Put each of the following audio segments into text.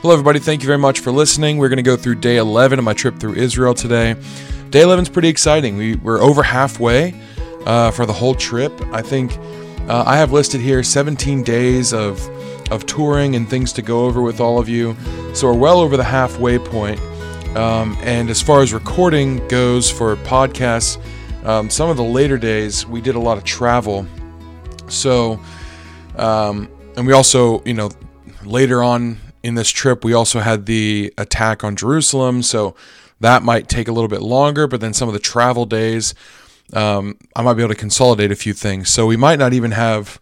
Hello, everybody. Thank you very much for listening. We're going to go through day 11 of my trip through Israel today. Day 11 is pretty exciting. We, we're over halfway uh, for the whole trip. I think uh, I have listed here 17 days of, of touring and things to go over with all of you. So we're well over the halfway point. Um, and as far as recording goes for podcasts, um, some of the later days we did a lot of travel. So, um, and we also, you know, later on in this trip, we also had the attack on Jerusalem. So that might take a little bit longer, but then some of the travel days, um, I might be able to consolidate a few things. So we might not even have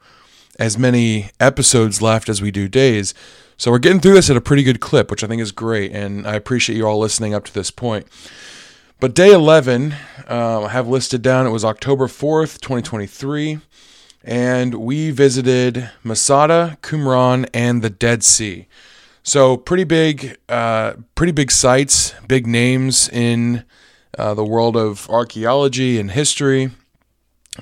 as many episodes left as we do days. So we're getting through this at a pretty good clip, which I think is great, and I appreciate you all listening up to this point. But day 11, uh, I have listed down, it was October 4th, 2023, and we visited Masada, Qumran, and the Dead Sea. So pretty big, uh, pretty big sites, big names in uh, the world of archaeology and history.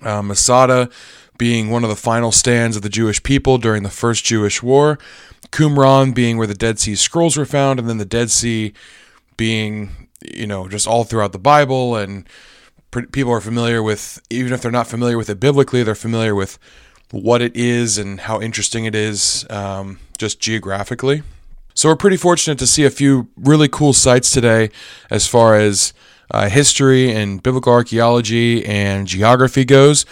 Uh, Masada being one of the final stands of the Jewish people during the First Jewish War. Qumran being where the Dead Sea Scrolls were found, and then the Dead Sea being, you know, just all throughout the Bible. And people are familiar with, even if they're not familiar with it biblically, they're familiar with what it is and how interesting it is um, just geographically. So we're pretty fortunate to see a few really cool sites today as far as uh, history and biblical archaeology and geography goes.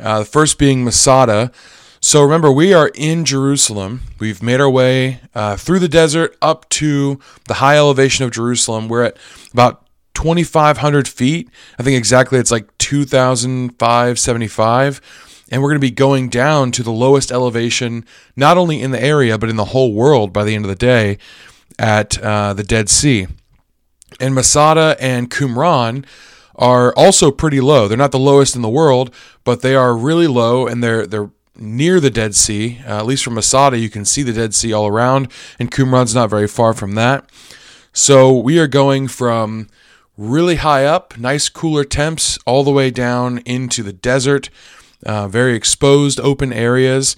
Uh, the first being Masada. So remember, we are in Jerusalem. We've made our way uh, through the desert up to the high elevation of Jerusalem. We're at about 2,500 feet. I think exactly it's like 2,575. And we're going to be going down to the lowest elevation, not only in the area, but in the whole world by the end of the day at uh, the Dead Sea. And Masada and Qumran are also pretty low. They're not the lowest in the world, but they are really low and they're they're near the Dead Sea. Uh, at least from Masada, you can see the Dead Sea all around, and Qumran's not very far from that. So we are going from really high up, nice cooler temps, all the way down into the desert, uh, very exposed open areas.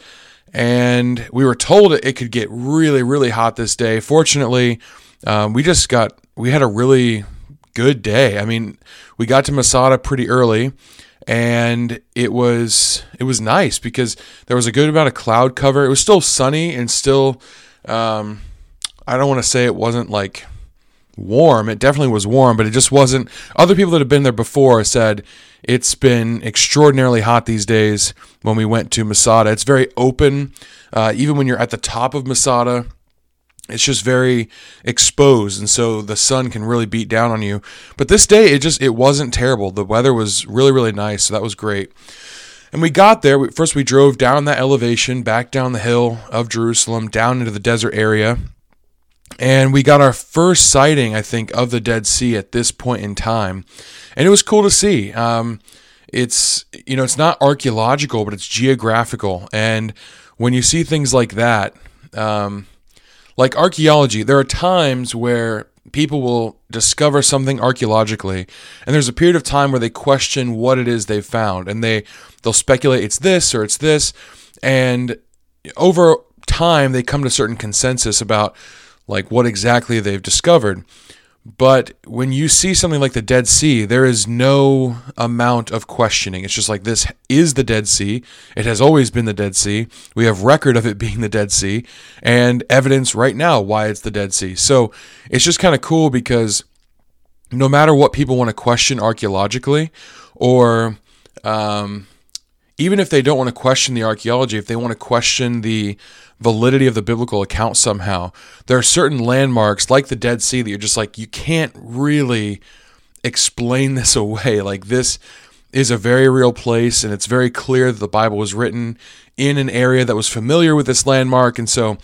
And we were told it could get really, really hot this day. Fortunately, um, we just got, we had a really good day. I mean, we got to Masada pretty early and it was it was nice because there was a good amount of cloud cover. It was still sunny and still um, I don't want to say it wasn't like warm. It definitely was warm, but it just wasn't. Other people that have been there before said it's been extraordinarily hot these days when we went to Masada. It's very open. Uh, even when you're at the top of Masada, it's just very exposed and so the sun can really beat down on you but this day it just it wasn't terrible the weather was really really nice so that was great and we got there first we drove down that elevation back down the hill of jerusalem down into the desert area and we got our first sighting i think of the dead sea at this point in time. And it was cool to see. Um, it's you know it's not archaeological but it's geographical. And when you see things like that um, like archaeology, there are times where people will discover something archaeologically and there's a period of time where they question what it is they've found and they they'll speculate it's this or it's this. And over time they come to certain consensus about like what exactly they've discovered but when you see something like the Dead Sea, there is no amount of questioning. It's just like this is the Dead Sea. It has always been the Dead Sea. We have record of it being the Dead Sea and evidence right now why it's the Dead Sea. So it's just kind of cool because no matter what people want to question archaeologically or um, even if they don't want to question the archaeology, if they want to question the validity of the biblical account somehow, there are certain landmarks like the Dead Sea that you're just like, you can't really explain this away. Like, this is a very real place, and it's very clear that the Bible was written in an area that was familiar with this landmark. And so,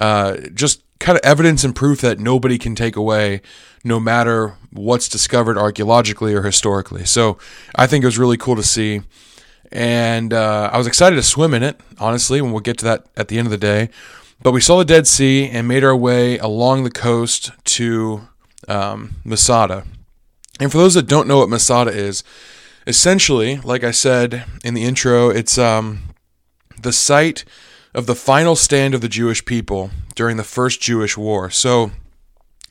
uh, just kind of evidence and proof that nobody can take away no matter what's discovered archaeologically or historically. So, I think it was really cool to see and uh, I was excited to swim in it. Honestly, when we'll get to that at the end of the day, but we saw the Dead Sea and made our way along the coast to um, Masada. And for those that don't know what Masada is, essentially, like I said in the intro, it's um, the site of the final stand of the Jewish people during the first Jewish war. So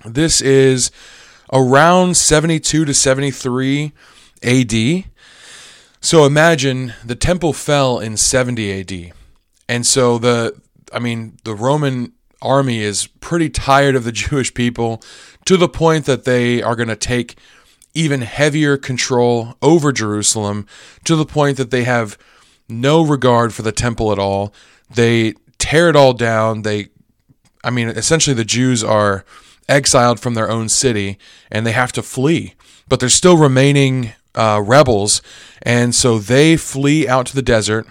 this is around 72 to 73 AD. So imagine the temple fell in 70 AD. And so the I mean the Roman army is pretty tired of the Jewish people to the point that they are going to take even heavier control over Jerusalem to the point that they have no regard for the temple at all. They tear it all down. They I mean essentially the Jews are exiled from their own city and they have to flee. But there's still remaining uh, rebels, and so they flee out to the desert,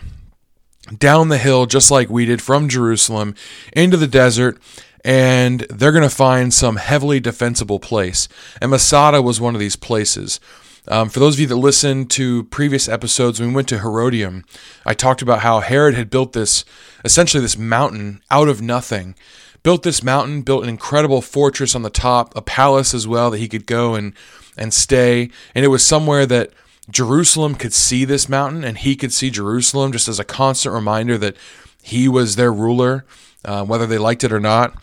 down the hill, just like we did from Jerusalem, into the desert, and they're going to find some heavily defensible place. And Masada was one of these places. Um, for those of you that listened to previous episodes, when we went to Herodium, I talked about how Herod had built this, essentially this mountain out of nothing built this mountain, built an incredible fortress on the top, a palace as well that he could go and and stay. And it was somewhere that Jerusalem could see this mountain, and he could see Jerusalem just as a constant reminder that he was their ruler, uh, whether they liked it or not.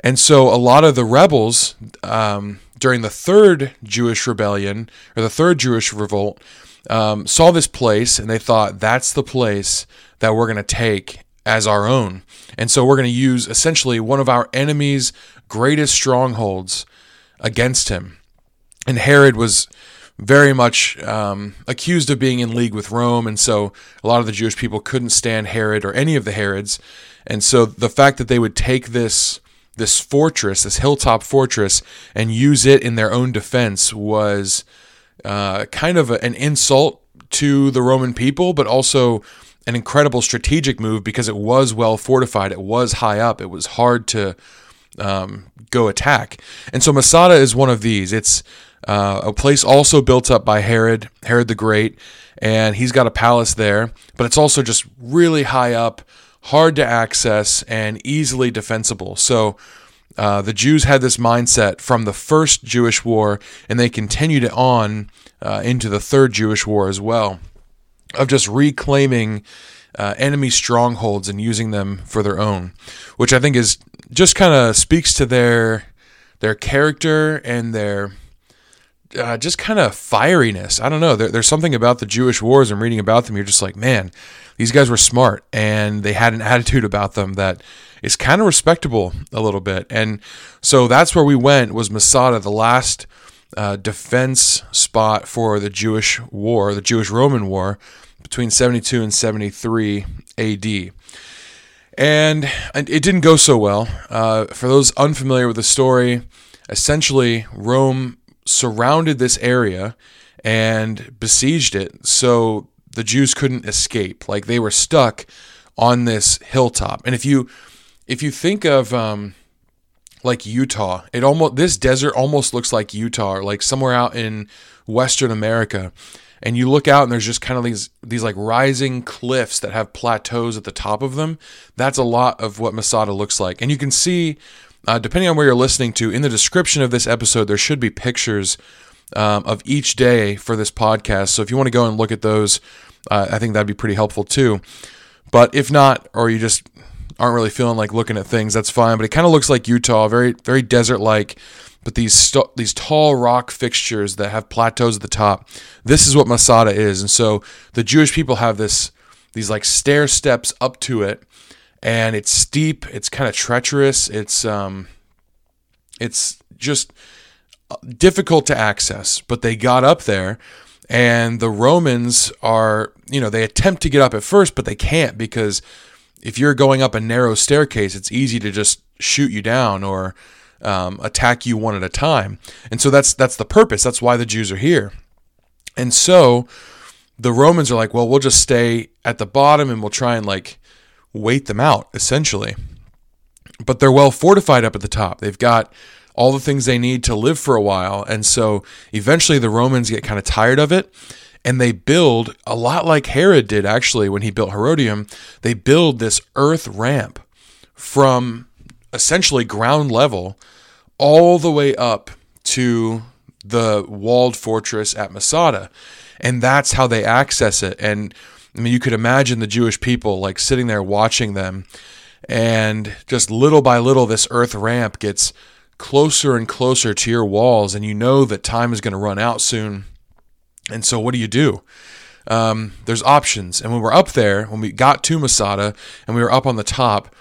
And so a lot of the rebels um, during the third Jewish rebellion or the third Jewish revolt um, saw this place and they thought that's the place that we're going to take as our own. And so we're going to use essentially one of our enemy's greatest strongholds against him. And Herod was very much um, accused of being in league with Rome. And so a lot of the Jewish people couldn't stand Herod or any of the Herods. And so the fact that they would take this this fortress, this hilltop fortress, and use it in their own defense was uh, kind of a, an insult to the Roman people, but also an incredible strategic move because it was well fortified. It was high up. It was hard to um, go attack. And so Masada is one of these. It's uh, a place also built up by Herod, Herod the Great, and he's got a palace there. But it's also just really high up, hard to access, and easily defensible. So uh, the Jews had this mindset from the first Jewish war, and they continued it on uh, into the third Jewish war as well of just reclaiming uh, enemy strongholds and using them for their own, which I think is just kind of speaks to their their character and their uh, just kind of fieriness. I don't know. There, there's something about the Jewish wars. I'm reading about them. You're just like, man, these guys were smart and they had an attitude about them that is kind of respectable a little bit. And so that's where we went. Was Masada the last uh, defense spot for the Jewish war, the Jewish Roman war between 72 and 73 AD. And it didn't go so well. Uh, for those unfamiliar with the story, essentially, Rome surrounded this area and besieged it so the Jews couldn't escape. Like they were stuck on this hilltop. And if you if you think of um, like Utah, it almost this desert almost looks like Utah, like somewhere out in Western America and you look out and there's just kind of these these like rising cliffs that have plateaus at the top of them. That's a lot of what Masada looks like, and you can see. Uh, depending on where you're listening to, in the description of this episode, there should be pictures um, of each day for this podcast. So if you want to go and look at those, uh, I think that'd be pretty helpful too. But if not, or you just aren't really feeling like looking at things, that's fine. But it kind of looks like Utah, very very desert like but these st- these tall rock fixtures that have plateaus at the top. This is what Masada is, and so the Jewish people have this these like stair steps up to it, and it's steep. It's kind of treacherous. It's um, it's just uh, difficult to access. But they got up there, and the Romans are you know they attempt to get up at first, but they can't because if you're going up a narrow staircase, it's easy to just shoot you down or um, attack you one at a time. And so that's that's the purpose. That's why the Jews are here. And so the Romans are like, well, we'll just stay at the bottom and we'll try and like wait them out, essentially. But they're well fortified up at the top. They've got all the things they need to live for a while. And so eventually the Romans get kind of tired of it and they build a lot like Herod did actually when he built Herodium. They build this earth ramp from essentially ground level all the way up to the walled fortress at Masada. And that's how they access it. And I mean, you could imagine the Jewish people like sitting there watching them, and just little by little, this earth ramp gets closer and closer to your walls, and you know that time is going to run out soon. And so, what do you do? Um, there's options. And when we're up there, when we got to Masada and we were up on the top,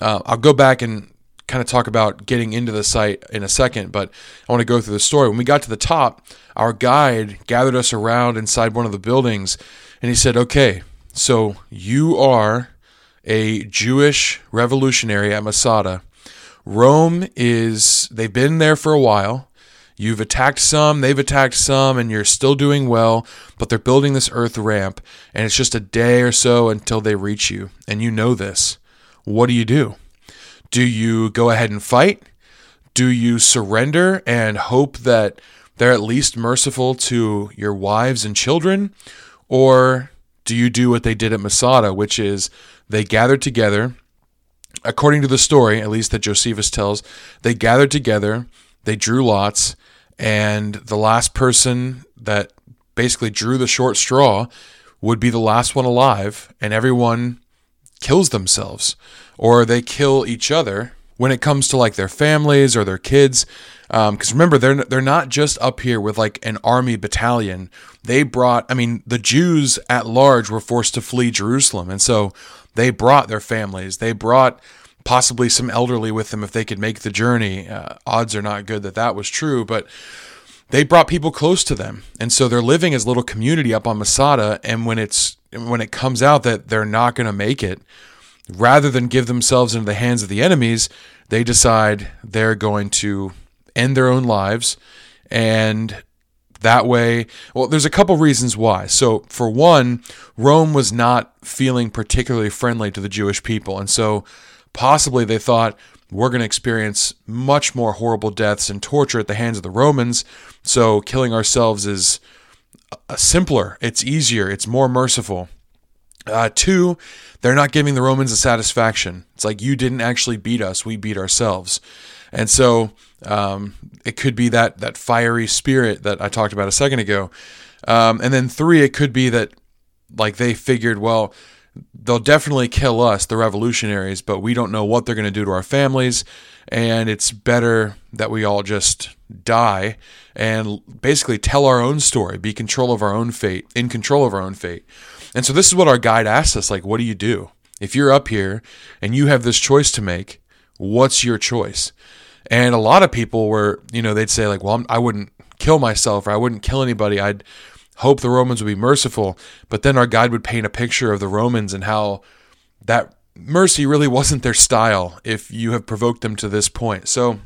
uh, I'll go back and kind of talk about getting into the site in a second, but I want to go through the story. When we got to the top, our guide gathered us around inside one of the buildings and he said, Okay, so you are a Jewish revolutionary at Masada. Rome is, they've been there for a while. You've attacked some, they've attacked some, and you're still doing well, but they're building this earth ramp, and it's just a day or so until they reach you. And you know this. What do you do? Do you go ahead and fight? Do you surrender and hope that they're at least merciful to your wives and children? Or do you do what they did at Masada, which is they gathered together, according to the story, at least that Josephus tells, they gathered together, they drew lots, and the last person that basically drew the short straw would be the last one alive, and everyone kills themselves or they kill each other when it comes to like their families or their kids. Because um, remember, they're they're not just up here with like an army battalion. They brought, I mean, the Jews at large were forced to flee Jerusalem, and so they brought their families. They brought possibly some elderly with them if they could make the journey. Uh, odds are not good that that was true, but they brought people close to them, and so they're living as little community up on Masada. And when it's when it comes out that they're not going to make it, rather than give themselves into the hands of the enemies, they decide they're going to end their own lives. And that way, well, there's a couple reasons why. So, for one, Rome was not feeling particularly friendly to the Jewish people. And so, possibly they thought, we're going to experience much more horrible deaths and torture at the hands of the Romans. So, killing ourselves is simpler, it's easier, it's more merciful. Uh, two, they're not giving the Romans a satisfaction. It's like you didn't actually beat us; we beat ourselves. And so um, it could be that that fiery spirit that I talked about a second ago. Um, and then three, it could be that like they figured, well, they'll definitely kill us, the revolutionaries, but we don't know what they're going to do to our families, and it's better that we all just die and basically tell our own story, be control of our own fate, in control of our own fate. And so this is what our guide asked us like, what do you do? If you're up here and you have this choice to make, what's your choice? And a lot of people were, you know, they'd say like, well, I'm, I would not kill myself or I wouldn't kill anybody. I'd hope the Romans would be merciful. But then our guide would paint a picture of the Romans and how that mercy really wasn't their style if you have provoked them to this point. So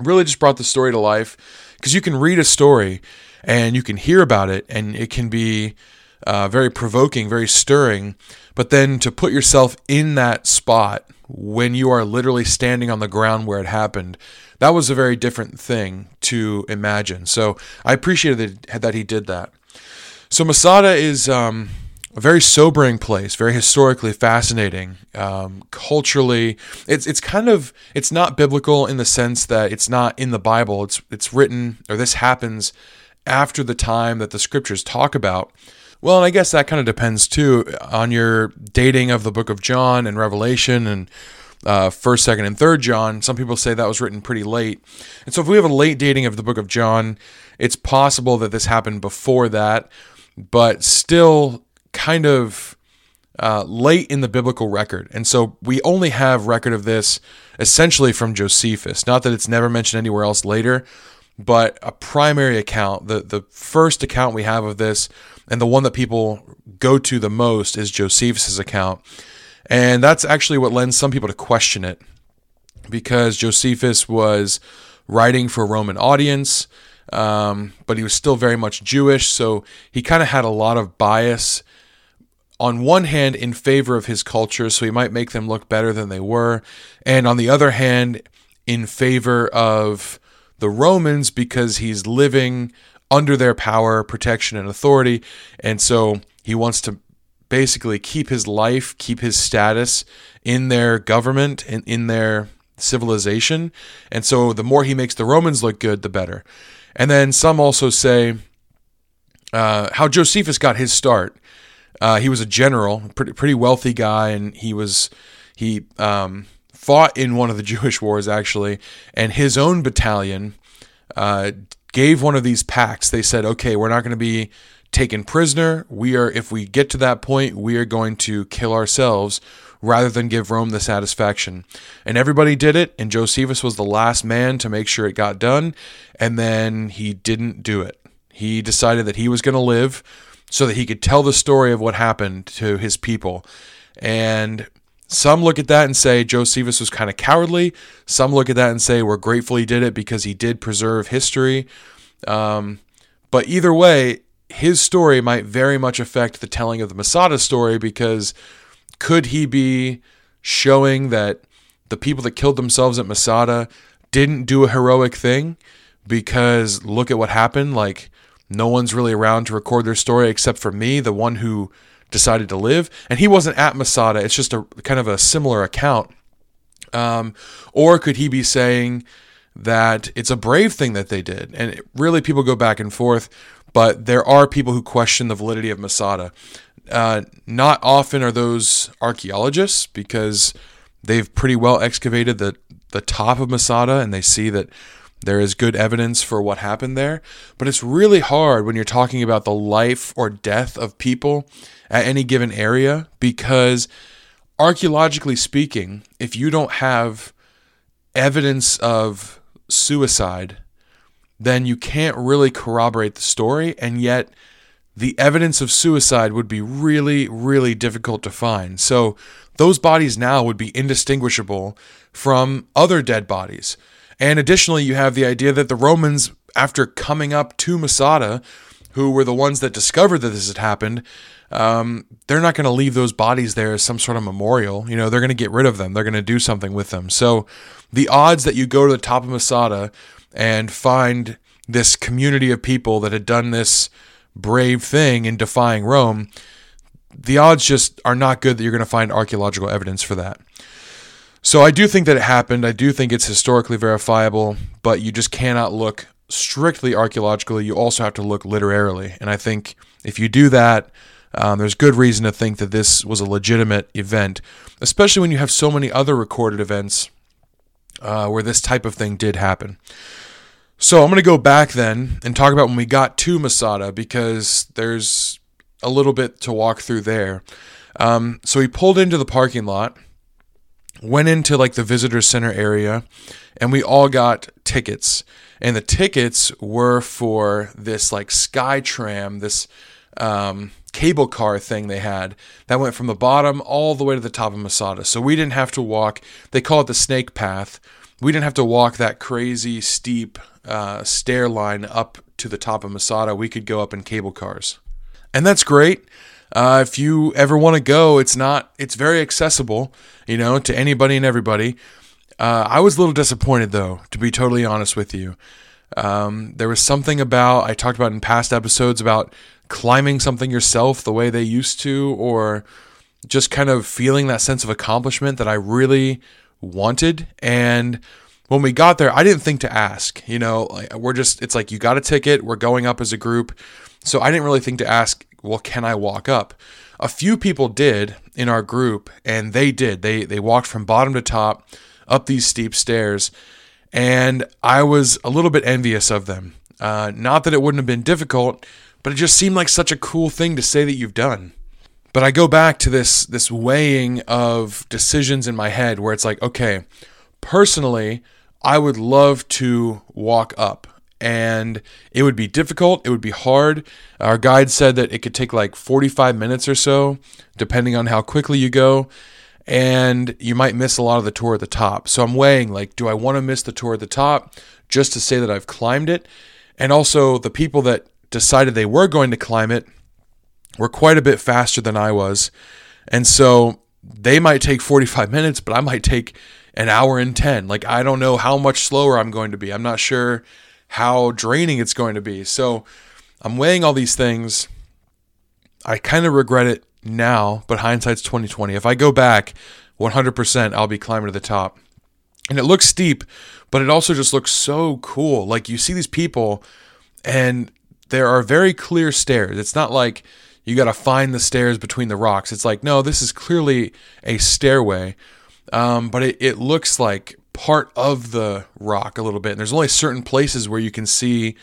really just brought the story to life because you can read a story and you can hear about it and it can be uh, very provoking, very stirring. But then to put yourself in that spot when you are literally standing on the ground where it happened, that was a very different thing to imagine. So I appreciated that he did that. So Masada is um, a very sobering place, very historically fascinating, um, culturally. It's it's kind of it's not biblical in the sense that it's not in the Bible. It's it's written or this happens after the time that the scriptures talk about. Well, and I guess that kind of depends too on your dating of the book of John and Revelation and uh, first, second, and third John. Some people say that was written pretty late, and so if we have a late dating of the book of John, it's possible that this happened before that, but still kind of uh, late in the biblical record. And so we only have record of this essentially from Josephus. Not that it's never mentioned anywhere else later, but a primary account, the the first account we have of this and the one that people go to the most is Josephus's account. And that's actually what lends some people to question it because Josephus was writing for a Roman audience, um, but he was still very much Jewish. So he kind of had a lot of bias on one hand in favor of his culture, so he might make them look better than they were. And on the other hand, in favor of the Romans because he's living under their power, protection, and authority. And so he wants to basically keep his life, keep his status in their government and in their civilization. And so the more he makes the Romans look good, the better. And then some also say uh, how Josephus got his start. Uh, he was a general, pretty pretty wealthy guy, and he was he um, fought in one of the Jewish wars actually, and his own battalion uh, gave one of these pacts. They said, "Okay, we're not going to be taken prisoner. We are, if we get to that point, we are going to kill ourselves." Rather than give Rome the satisfaction. And everybody did it, and Josephus was the last man to make sure it got done, and then he didn't do it. He decided that he was going to live so that he could tell the story of what happened to his people. And some look at that and say Josephus was kind of cowardly. Some look at that and say we're grateful he did it because he did preserve history. Um, but either way, his story might very much affect the telling of the Masada story because could he be showing that the people that killed themselves at Masada didn't do a heroic thing? Because look at what happened. Like, no one's really around to record their story except for me, the one who decided to live. And he wasn't at Masada. It's just a kind of a similar account. Um, or could he be saying that it's a brave thing that they did? And it, really, people go back and forth, but there are people who question the validity of Masada. Uh, not often are those archaeologists because they've pretty well excavated the, the top of Masada and they see that there is good evidence for what happened there. But it's really hard when you're talking about the life or death of people at any given area because, archaeologically speaking, if you don't have evidence of suicide, then you can't really corroborate the story. And yet, the evidence of suicide would be really, really difficult to find. So, those bodies now would be indistinguishable from other dead bodies. And additionally, you have the idea that the Romans, after coming up to Masada, who were the ones that discovered that this had happened, um, they're not going to leave those bodies there as some sort of memorial. You know, they're going to get rid of them. They're going to do something with them. So the odds that you go to the top of Masada and find this community of people that had done this brave thing in defying Rome, the odds just are not good that you're going to find archaeological evidence for that. So I do think that it happened. I do think it's historically verifiable, but you just cannot look strictly archaeologically. You also have to look literarily. And I think if you do that, um, there's good reason to think that this was a legitimate event, especially when you have so many other recorded events uh, where this type of thing did happen. So I'm going to go back then and talk about when we got to Masada because there's a little bit to walk through there. Um, so we pulled into the parking lot went into like the visitor center area and we all got tickets. And the tickets were for this like sky tram this um, cable car thing they had that went from the bottom all the way to the top of masada. So we didn't have to walk. They call it the snake path. We didn't have to walk that crazy steep uh, stair line up to the top of masada. We could go up in cable cars. And that's great uh, if you ever want to go, it's not. It's very accessible, you know, to anybody and everybody. Uh, I was a little disappointed, though, to be totally honest with you. Um, there was something about I talked about in past episodes about climbing something yourself the way they used to, or just kind of feeling that sense of accomplishment that I really wanted. And when we got there, I didn't think to ask. You know, we're just, it's like you got a ticket, we're going up as a group. So I didn't really think to ask, well, can I walk up? A few people did in our group, and they did. They they walked from bottom to top up these steep stairs, and I was a little bit envious of them. Uh, not that it wouldn't have been difficult, but it just seemed like such a cool thing to say that you've done. But I go back to this this weighing of decisions in my head where it's like, okay, personally, I would love to walk up and it would be difficult. It would be hard. Our guide said that it could take like 45 minutes or so, depending on how quickly you go. And you might miss a lot of the tour at the top. So I'm weighing like, do I want to miss the tour at the top just to say that I've climbed it? And also, the people that decided they were going to climb it were quite a bit faster than I was. And so they might take 45 minutes, but I might take an hour and 10. Like, I don't know how much slower I'm going to be. I'm not sure how draining it's going to be. So I'm weighing all these things. I kind of regret it now, but hindsight's 2020. If I go back 100%, I'll be climbing to the top. And it looks steep, but it also just looks so cool. Like you see these people and there are very clear stairs. It's not like you got to find the stairs between the rocks. It's like, no, this is clearly a stairway, um, but it, it looks like part of the rock a little bit. And there's only certain places where you can see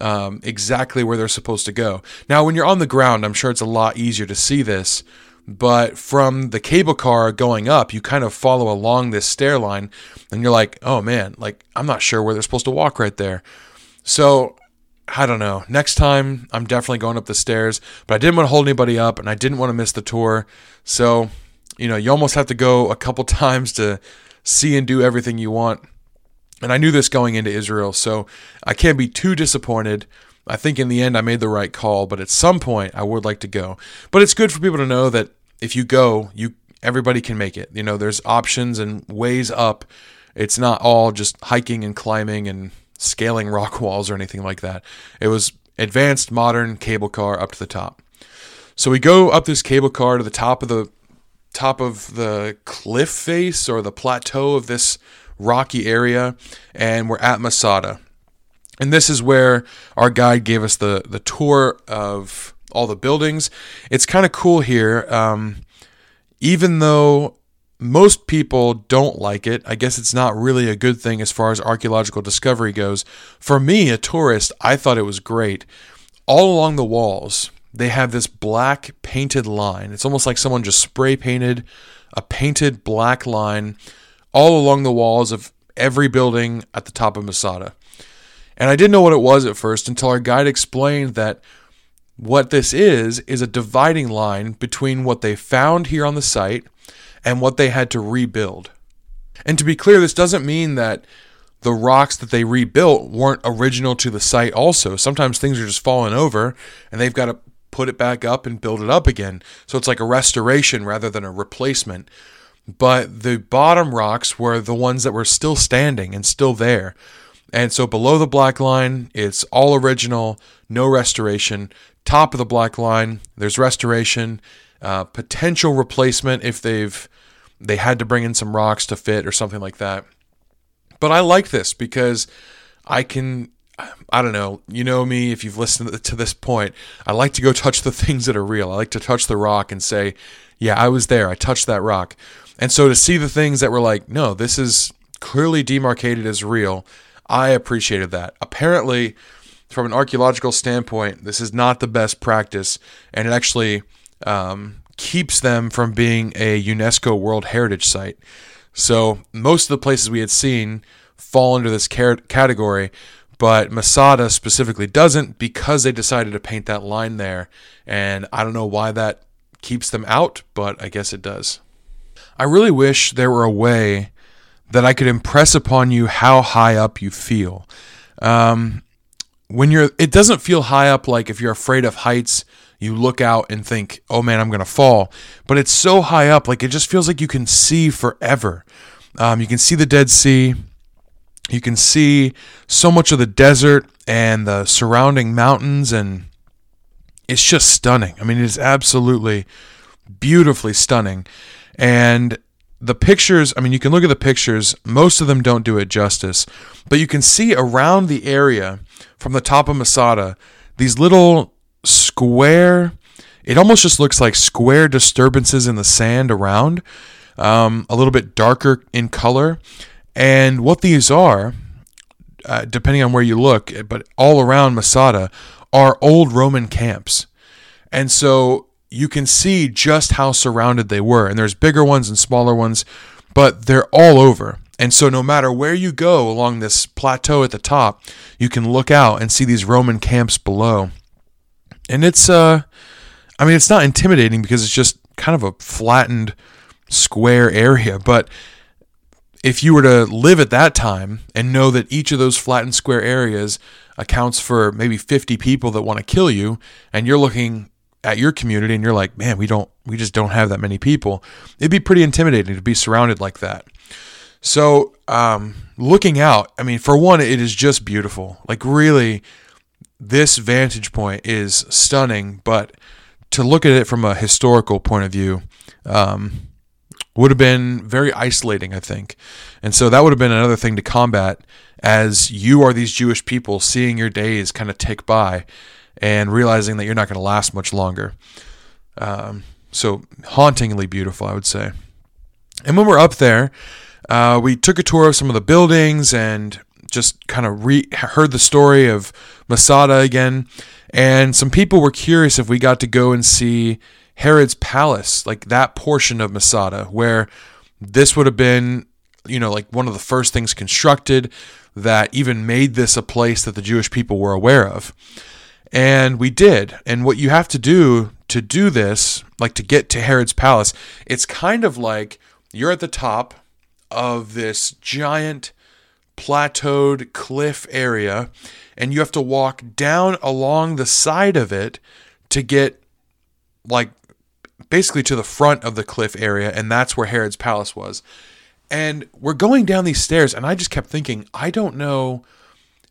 um, exactly where they're supposed to go. Now, when you're on the ground, I'm sure it's a lot easier to see this. But from the cable car going up, you kind of follow along this stair line, and you're like, oh man, like I'm not sure where they're supposed to walk right there. So I don't know. Next time, I'm definitely going up the stairs, but I didn't want to hold anybody up, and I didn't want to miss the tour. So, you know, you almost have to go a couple times to see and do everything you want. And I knew this going into Israel, so I can't be too disappointed. I think in the end I made the right call, but at some point I would like to go. But it's good for people to know that if you go, you everybody can make it. You know, there's options and ways up. It's not all just hiking and climbing and scaling rock walls or anything like that. It was advanced modern cable car up to the top. So we go up this cable car to the top of the top of the cliff face or the plateau of this rocky area, and we're at Masada. And this is where our guide gave us the, the tour of all the buildings. It's kind of cool here. Um, even though most people don't like it, I guess it's not really a good thing as far as archaeological discovery goes. For me, a tourist, I thought it was great. All along the walls, they have this black painted line. It's almost like someone just spray painted a painted black line all along the walls of every building at the top of Masada. And I didn't know what it was at first until our guide explained that what this is is a dividing line between what they found here on the site and what they had to rebuild. And to be clear, this doesn't mean that the rocks that they rebuilt weren't original to the site also. Sometimes things are just falling over and they've got to put it back up and build it up again. So it's like a restoration rather than a replacement but the bottom rocks were the ones that were still standing and still there. And so below the black line, it's all original, no restoration. Top of the black line, there's restoration, uh, potential replacement if they've they had to bring in some rocks to fit or something like that. But I like this because I can I don't know. You know me, if you've listened to this point, I like to go touch the things that are real. I like to touch the rock and say, yeah, I was there. I touched that rock. And so to see the things that were like, no, this is clearly demarcated as real, I appreciated that. Apparently, from an archaeological standpoint, this is not the best practice, and it actually um, keeps them from being a UNESCO World Heritage Site. So most of the places we had seen fall under this category, but Masada specifically doesn't because they decided to paint that line there. And I don't know why that keeps them out, but I guess it does. I really wish there were a way that I could impress upon you how high up you feel. Um, when you're, it doesn't feel high up like if you're afraid of heights, you look out and think, oh man, I'm going to fall. But it's so high up, like it just feels like you can see forever. Um, you can see the Dead Sea. You can see so much of the desert and the surrounding mountains, and it's just stunning. I mean, it is absolutely beautifully stunning. And the pictures, I mean, you can look at the pictures, most of them don't do it justice, but you can see around the area from the top of Masada these little square, it almost just looks like square disturbances in the sand around, um, a little bit darker in color. And what these are, uh, depending on where you look, but all around Masada, are old Roman camps. And so you can see just how surrounded they were. And there's bigger ones and smaller ones, but they're all over. And so, no matter where you go along this plateau at the top, you can look out and see these Roman camps below. And it's, uh, I mean, it's not intimidating because it's just kind of a flattened square area. But if you were to live at that time and know that each of those flattened square areas accounts for maybe 50 people that want to kill you, and you're looking at your community and you're like, man, we don't, we just don't have that many people, it'd be pretty intimidating to be surrounded like that. So, um, looking out, I mean, for one, it is just beautiful. Like, really, this vantage point is stunning, but to look at it from a historical point of view, um, would have been very isolating, I think. And so that would have been another thing to combat as you are these Jewish people seeing your days kind of tick by and realizing that you're not going to last much longer. Um, so hauntingly beautiful, I would say. And when we're up there, uh, we took a tour of some of the buildings and just kind of re- heard the story of Masada again. And some people were curious if we got to go and see Herod's palace, like that portion of Masada, where this would have been, you know, like one of the first things constructed that even made this a place that the Jewish people were aware of. And we did. And what you have to do to do this, like to get to Herod's palace, it's kind of like you're at the top of this giant plateaued cliff area and you have to walk down along the side of it to get like basically to the front of the cliff area and that's where Herod's palace was. And we're going down these stairs and I just kept thinking, I don't know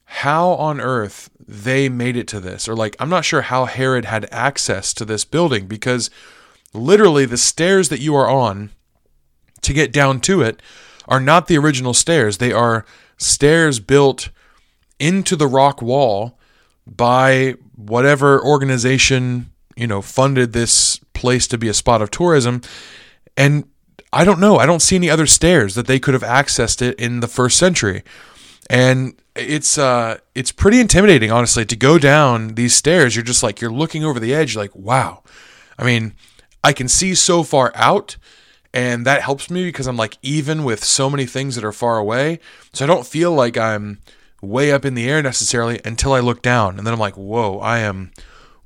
how on earth they made it to this or like I'm not sure how Herod had access to this building because literally the stairs that you are on to get down to it are not the original stairs. They are stairs built into the rock wall by whatever organization, you know, funded this place to be a spot of tourism. And I don't know. I don't see any other stairs that they could have accessed it in the first century. And it's uh it's pretty intimidating honestly to go down these stairs you're just like you're looking over the edge like wow i mean i can see so far out and that helps me because I'm like even with so many things that are far away. So I don't feel like I'm way up in the air necessarily until I look down. And then I'm like, whoa, I am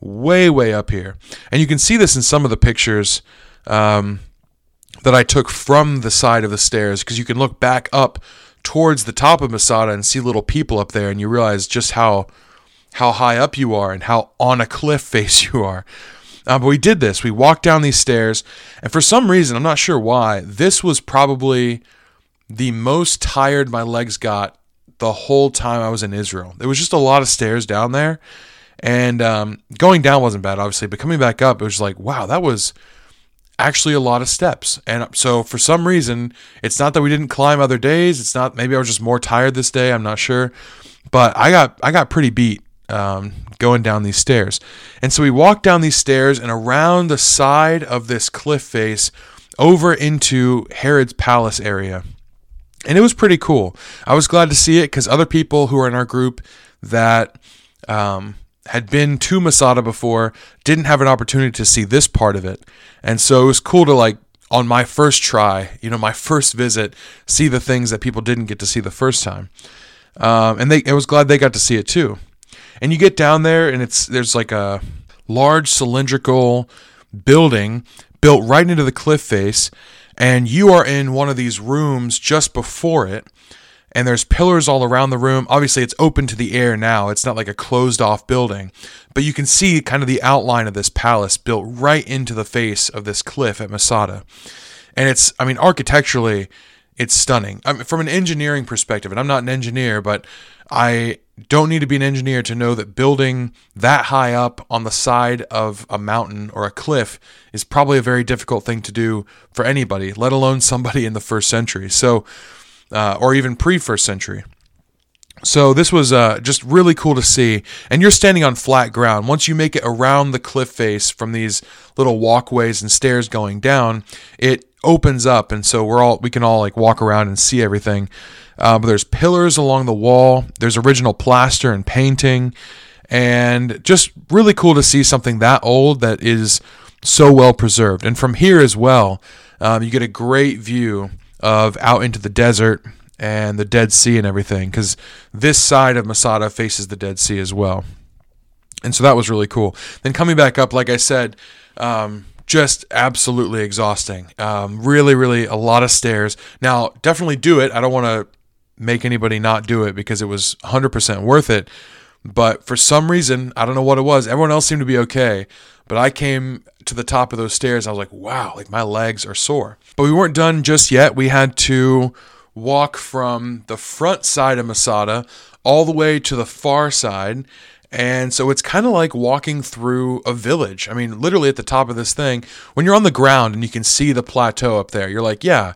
way, way up here. And you can see this in some of the pictures um, that I took from the side of the stairs because you can look back up towards the top of Masada and see little people up there and you realize just how how high up you are and how on a cliff face you are. Uh, but we did this. We walked down these stairs, and for some reason, I'm not sure why, this was probably the most tired my legs got the whole time I was in Israel. There was just a lot of stairs down there, and um, going down wasn't bad, obviously, but coming back up, it was like, wow, that was actually a lot of steps. And so for some reason, it's not that we didn't climb other days. It's not maybe I was just more tired this day. I'm not sure, but I got I got pretty beat um, going down these stairs. And so we walked down these stairs and around the side of this cliff face over into Herod's palace area. And it was pretty cool. I was glad to see it because other people who are in our group that um, had been to Masada before didn't have an opportunity to see this part of it. And so it was cool to like on my first try, you know, my first visit, see the things that people didn't get to see the first time. Um, and they, I was glad they got to see it too. And you get down there, and it's there's like a large cylindrical building built right into the cliff face, and you are in one of these rooms just before it. And there's pillars all around the room. Obviously, it's open to the air now. It's not like a closed off building, but you can see kind of the outline of this palace built right into the face of this cliff at Masada. And it's, I mean, architecturally, it's stunning. I mean, from an engineering perspective, and I'm not an engineer, but I don't need to be an engineer to know that building that high up on the side of a mountain or a cliff is probably a very difficult thing to do for anybody, let alone somebody in the first century. So, uh, or even pre first century. So this was uh, just really cool to see. And you're standing on flat ground. Once you make it around the cliff face from these little walkways and stairs going down, it opens up, and so we're all we can all like walk around and see everything. Uh, but there's pillars along the wall. There's original plaster and painting, and just really cool to see something that old that is so well preserved. And from here as well, um, you get a great view of out into the desert and the Dead Sea and everything, because this side of Masada faces the Dead Sea as well. And so that was really cool. Then coming back up, like I said, um, just absolutely exhausting. Um, really, really a lot of stairs. Now, definitely do it. I don't want to make anybody not do it because it was 100% worth it. But for some reason, I don't know what it was. Everyone else seemed to be okay. But I came to the top of those stairs. I was like, wow, like my legs are sore. But we weren't done just yet. We had to walk from the front side of Masada all the way to the far side. And so it's kind of like walking through a village. I mean, literally at the top of this thing, when you're on the ground and you can see the plateau up there, you're like, yeah,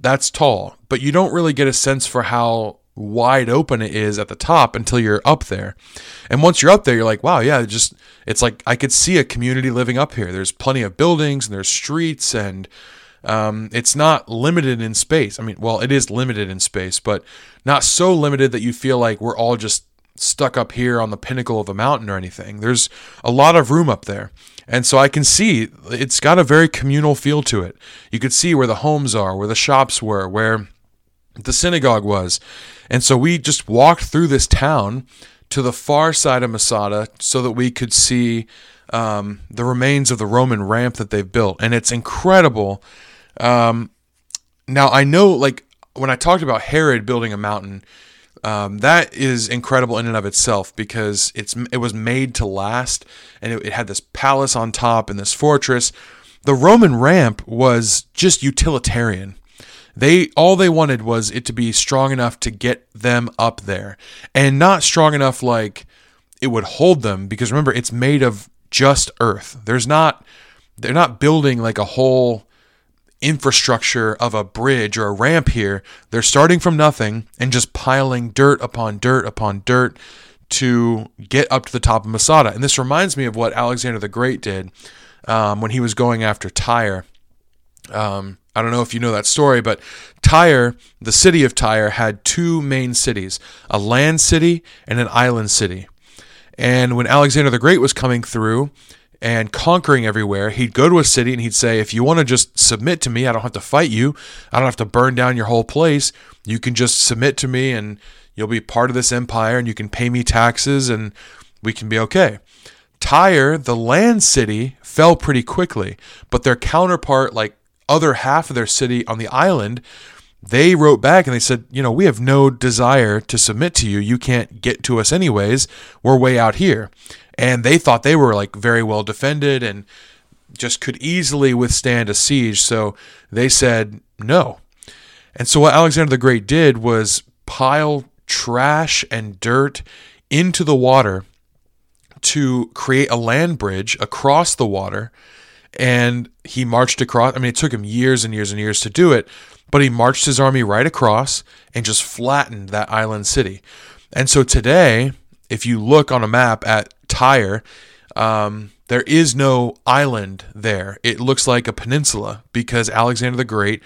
that's tall, but you don't really get a sense for how wide open it is at the top until you're up there. And once you're up there, you're like, wow, yeah, just it's like I could see a community living up here. There's plenty of buildings and there's streets and um, it's not limited in space. I mean, well, it is limited in space, but not so limited that you feel like we're all just stuck up here on the pinnacle of a mountain or anything. There's a lot of room up there. And so I can see it's got a very communal feel to it. You could see where the homes are, where the shops were, where the synagogue was. And so we just walked through this town to the far side of Masada so that we could see um, the remains of the Roman ramp that they've built. And it's incredible. Um, now, I know, like, when I talked about Herod building a mountain, um, that is incredible in and of itself because it's it was made to last, and it, it had this palace on top and this fortress. The Roman ramp was just utilitarian. They all they wanted was it to be strong enough to get them up there, and not strong enough like it would hold them because remember it's made of just earth. There's not they're not building like a whole infrastructure of a bridge or a ramp here. They're starting from nothing and just piling dirt upon dirt upon dirt to get up to the top of Masada. And this reminds me of what Alexander the Great did um, when he was going after Tyre. Um, I don't know if you know that story, but Tyre, the city of Tyre, had two main cities a land city and an island city. And when Alexander the Great was coming through, and conquering everywhere, he'd go to a city and he'd say, If you want to just submit to me, I don't have to fight you. I don't have to burn down your whole place. You can just submit to me and you'll be part of this empire and you can pay me taxes and we can be okay. Tyre, the land city, fell pretty quickly, but their counterpart, like other half of their city on the island, they wrote back and they said, you know, we have no desire to submit to you. You can't get to us anyways. We're way out here and they thought they were like very well defended and just could easily withstand a siege. So they said no. And so what Alexander the Great did was pile trash and dirt into the water to create a land bridge across the water. And he marched across. I mean, it took him years and years and years to do it, but he marched his army right across and just flattened that island city. And so today, if you look on a map at Tyre, um, there is no island there. It looks like a peninsula because Alexander the Great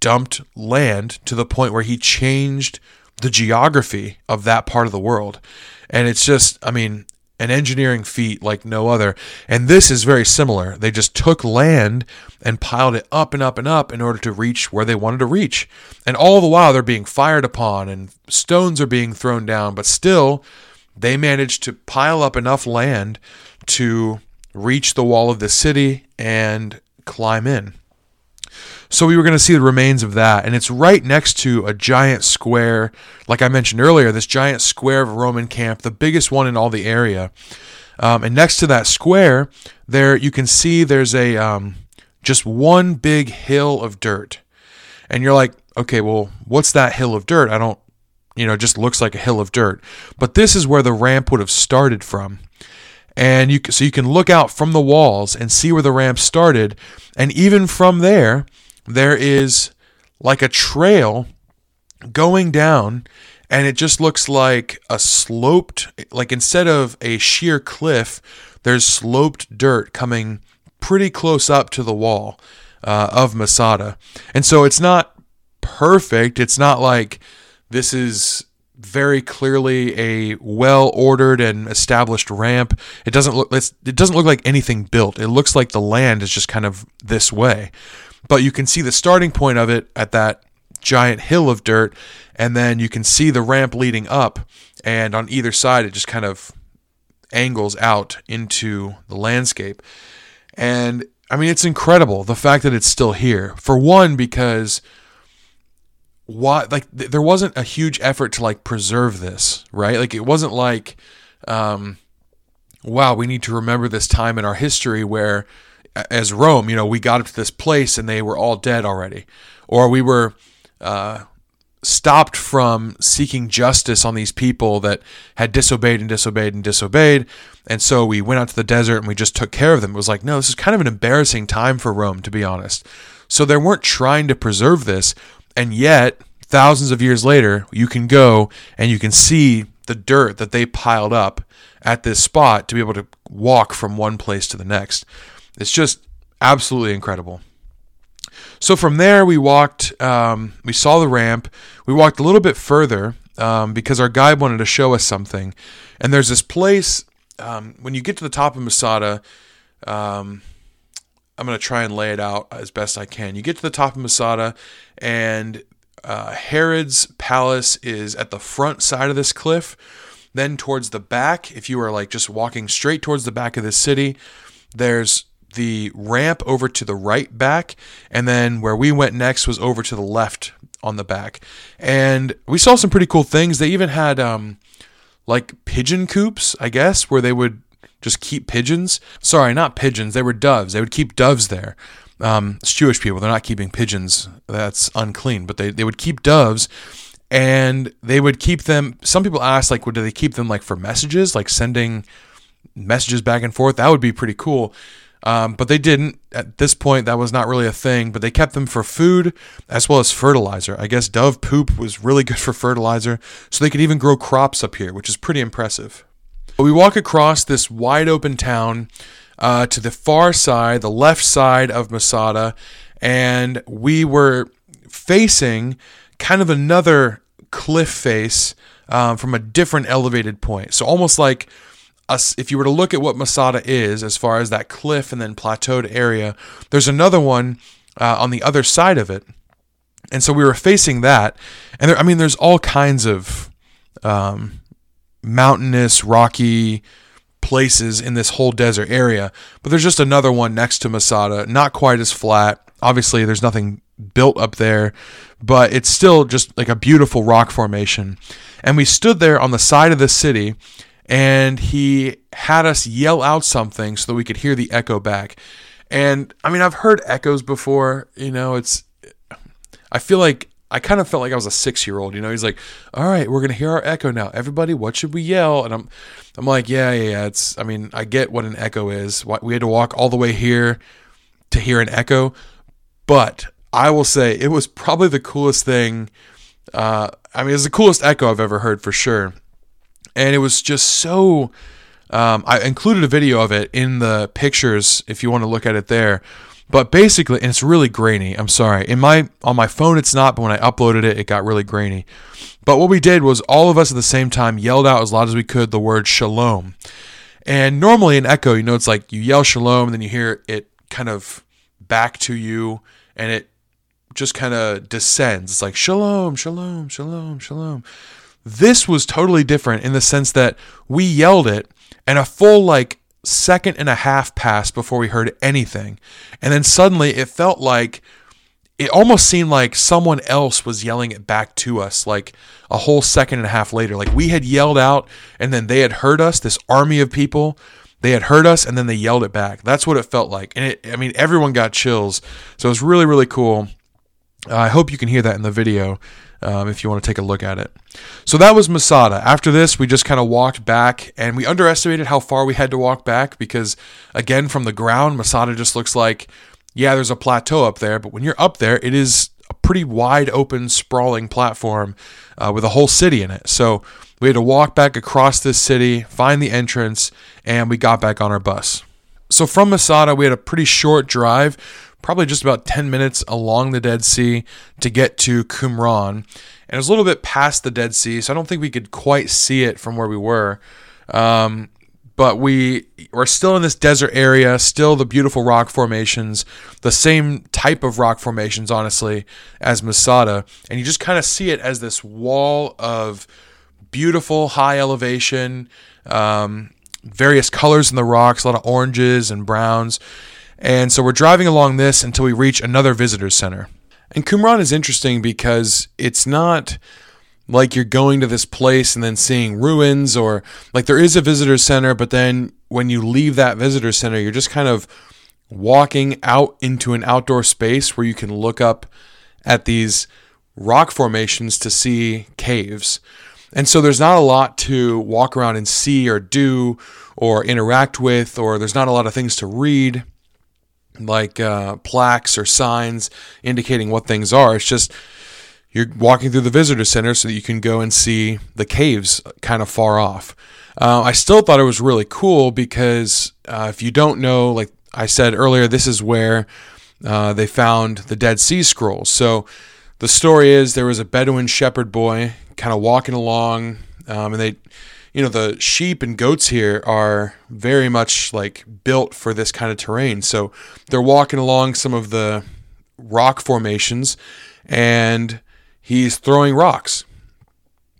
dumped land to the point where he changed the geography of that part of the world. And it's just, I mean, an engineering feat like no other. And this is very similar. They just took land and piled it up and up and up in order to reach where they wanted to reach. And all the while they're being fired upon and stones are being thrown down, but still they managed to pile up enough land to reach the wall of the city and climb in. So we were going to see the remains of that, and it's right next to a giant square, like I mentioned earlier, this giant square of a Roman camp, the biggest one in all the area. Um, and next to that square, there you can see there's a um, just one big hill of dirt, and you're like, okay, well, what's that hill of dirt? I don't you know, just looks like a hill of dirt. But this is where the ramp would have started from. And you so you can look out from the walls and see where the ramp started, and even from there, there is like a trail going down and it just looks like a sloped like instead of a sheer cliff there's sloped dirt coming pretty close up to the wall uh, of masada and so it's not perfect it's not like this is very clearly a well ordered and established ramp. It doesn't look it doesn't look like anything built. It looks like the land is just kind of this way. But you can see the starting point of it at that giant hill of dirt and then you can see the ramp leading up and on either side it just kind of angles out into the landscape. And I mean it's incredible the fact that it's still here. For one because why like th- there wasn't a huge effort to like preserve this right like it wasn't like um wow we need to remember this time in our history where as rome you know we got up to this place and they were all dead already or we were uh stopped from seeking justice on these people that had disobeyed and disobeyed and disobeyed. And so we went out to the desert and we just took care of them. It was like, no, this is kind of an embarrassing time for Rome, to be honest. So they weren't trying to preserve this. And yet, thousands of years later, you can go and you can see the dirt that they piled up at this spot to be able to walk from one place to the next. It's just absolutely incredible. So from there, we walked, um, we saw the ramp. We walked a little bit further um, because our guide wanted to show us something. And there's this place, um, when you get to the top of Masada, um, I'm going to try and lay it out as best I can. You get to the top of Masada, and uh, Herod's palace is at the front side of this cliff. Then towards the back, if you are like just walking straight towards the back of this city, there's the ramp over to the right back, and then where we went next was over to the left on the back. And we saw some pretty cool things. They even had um, like pigeon coops, I guess, where they would just keep pigeons. Sorry, not pigeons. They were doves. They would keep doves there. Um, it's Jewish people. They're not keeping pigeons. That's unclean. But they, they would keep doves and they would keep them. Some people ask, like, would do they keep them like for messages, like sending messages back and forth? That would be pretty cool. Um, but they didn't. At this point, that was not really a thing, but they kept them for food as well as fertilizer. I guess dove poop was really good for fertilizer, so they could even grow crops up here, which is pretty impressive. But We walk across this wide open town uh, to the far side, the left side of Masada, and we were facing kind of another cliff face um, from a different elevated point. So almost like us, if you were to look at what Masada is, as far as that cliff and then plateaued area, there's another one uh, on the other side of it. And so we were facing that. And there, I mean, there's all kinds of um, mountainous, rocky places in this whole desert area. But there's just another one next to Masada, not quite as flat. Obviously, there's nothing built up there, but it's still just like a beautiful rock formation. And we stood there on the side of the city and he had us yell out something so that we could hear the echo back. And I mean, I've heard echoes before, you know, it's, I feel like, I kind of felt like I was a six year old, you know, he's like, all right, we're going to hear our echo now. Everybody, what should we yell? And I'm, I'm like, yeah, yeah, yeah. It's, I mean, I get what an echo is. We had to walk all the way here to hear an echo, but I will say it was probably the coolest thing. Uh, I mean, it's the coolest echo I've ever heard for sure and it was just so. Um, I included a video of it in the pictures if you want to look at it there. But basically, and it's really grainy. I'm sorry. In my on my phone, it's not, but when I uploaded it, it got really grainy. But what we did was all of us at the same time yelled out as loud as we could the word shalom. And normally in echo, you know, it's like you yell shalom, and then you hear it kind of back to you, and it just kind of descends. It's like shalom, shalom, shalom, shalom. This was totally different in the sense that we yelled it and a full like second and a half passed before we heard anything. And then suddenly it felt like it almost seemed like someone else was yelling it back to us like a whole second and a half later. Like we had yelled out and then they had heard us, this army of people. They had heard us and then they yelled it back. That's what it felt like. And it, I mean, everyone got chills. So it was really, really cool. Uh, I hope you can hear that in the video um, if you want to take a look at it. So that was Masada. After this, we just kind of walked back and we underestimated how far we had to walk back because, again, from the ground, Masada just looks like, yeah, there's a plateau up there, but when you're up there, it is a pretty wide open, sprawling platform uh, with a whole city in it. So we had to walk back across this city, find the entrance, and we got back on our bus. So from Masada, we had a pretty short drive probably just about 10 minutes along the Dead Sea to get to Qumran. And it was a little bit past the Dead Sea, so I don't think we could quite see it from where we were. Um, but we were still in this desert area, still the beautiful rock formations, the same type of rock formations, honestly, as Masada. And you just kind of see it as this wall of beautiful high elevation, um, various colors in the rocks, a lot of oranges and browns. And so we're driving along this until we reach another visitor center. And Qumran is interesting because it's not like you're going to this place and then seeing ruins or like there is a visitor center, but then when you leave that visitor center, you're just kind of walking out into an outdoor space where you can look up at these rock formations to see caves. And so there's not a lot to walk around and see or do or interact with, or there's not a lot of things to read like uh, plaques or signs indicating what things are. It's just you're walking through the visitor center so that you can go and see the caves kind of far off. Uh, I still thought it was really cool because uh, if you don't know, like I said earlier, this is where uh, they found the Dead Sea Scrolls. So the story is there was a Bedouin shepherd boy kind of walking along, um, and they, you know, the sheep and goats here are very much like built for this kind of terrain. So they're walking along some of the rock formations, and he's throwing rocks.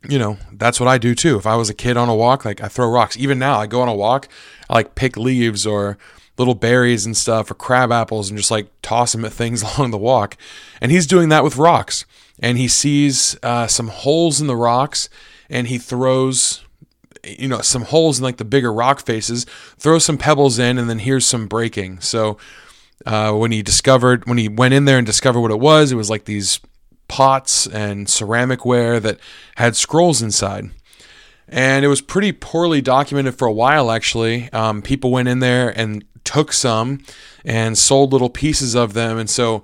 You know, that's what I do too. If I was a kid on a walk, like I throw rocks. Even now, I go on a walk, I like pick leaves or little berries and stuff or crab apples and just like toss them at things along the walk. And he's doing that with rocks. And he sees uh, some holes in the rocks and he throws you know some holes in like the bigger rock faces throw some pebbles in and then hears some breaking so uh, when he discovered when he went in there and discovered what it was it was like these pots and ceramic ware that had scrolls inside. And it was pretty poorly documented for a while, actually. Um, people went in there and took some and sold little pieces of them. And so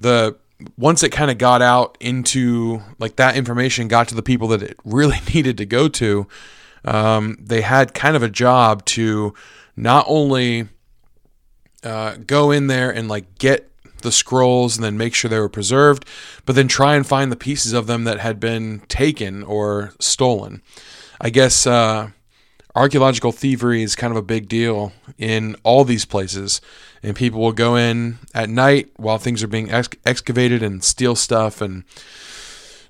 the once it kind of got out into like that information got to the people that it really needed to go to, um, they had kind of a job to not only uh, go in there and like get the scrolls and then make sure they were preserved, but then try and find the pieces of them that had been taken or stolen. I guess uh, archaeological thievery is kind of a big deal in all these places, and people will go in at night while things are being ex- excavated and steal stuff and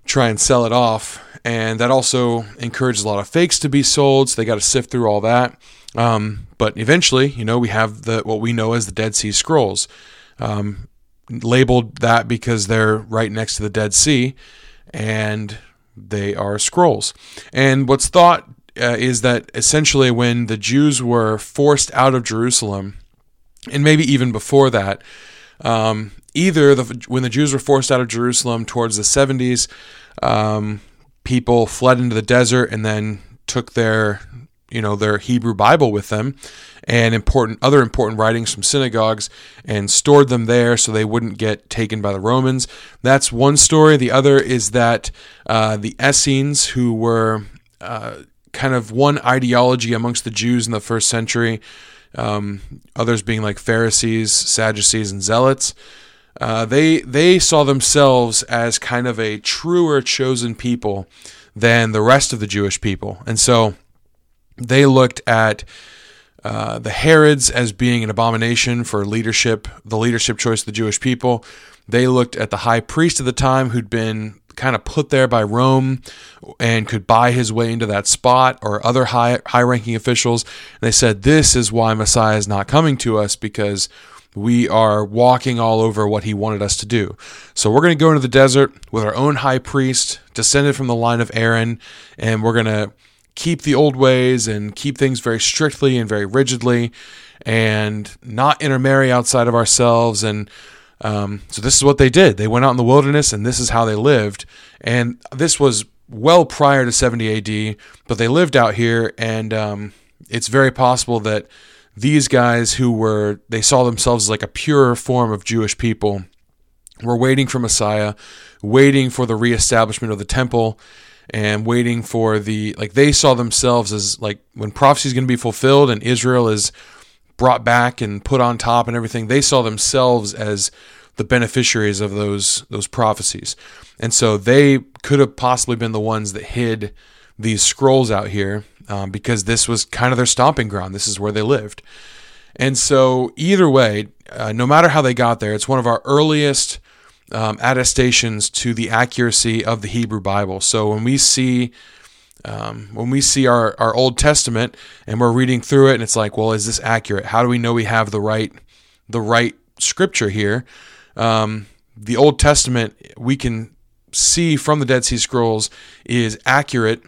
try and sell it off. And that also encourages a lot of fakes to be sold, so they got to sift through all that. Um, but eventually, you know, we have the what we know as the Dead Sea Scrolls. Um, labeled that because they're right next to the Dead Sea and they are scrolls. And what's thought uh, is that essentially when the Jews were forced out of Jerusalem, and maybe even before that, um, either the, when the Jews were forced out of Jerusalem towards the 70s, um, people fled into the desert and then took their you know their Hebrew Bible with them and important other important writings from synagogues and stored them there so they wouldn't get taken by the Romans. That's one story. The other is that uh, the Essenes, who were uh, kind of one ideology amongst the Jews in the first century, um, others being like Pharisees, Sadducees, and Zealots. Uh, they they saw themselves as kind of a truer chosen people than the rest of the Jewish people, and so they looked at uh, the Herods as being an abomination for leadership, the leadership choice of the Jewish people. They looked at the high priest of the time who'd been kind of put there by Rome and could buy his way into that spot or other high high ranking officials. And they said, This is why Messiah is not coming to us because we are walking all over what he wanted us to do. So we're going to go into the desert with our own high priest, descended from the line of Aaron, and we're going to keep the old ways and keep things very strictly and very rigidly and not intermarry outside of ourselves. And um, so this is what they did. They went out in the wilderness and this is how they lived. And this was well prior to 70 AD, but they lived out here. And um, it's very possible that these guys who were, they saw themselves as like a pure form of Jewish people, were waiting for Messiah, waiting for the reestablishment of the temple and waiting for the like they saw themselves as like when prophecy is going to be fulfilled and Israel is brought back and put on top and everything they saw themselves as the beneficiaries of those those prophecies. And so they could have possibly been the ones that hid these scrolls out here um, because this was kind of their stomping ground this is where they lived and so either way uh, no matter how they got there it's one of our earliest um, attestations to the accuracy of the Hebrew Bible. So when we see um, when we see our, our Old Testament and we're reading through it, and it's like, well, is this accurate? How do we know we have the right the right scripture here? Um, the Old Testament we can see from the Dead Sea Scrolls is accurate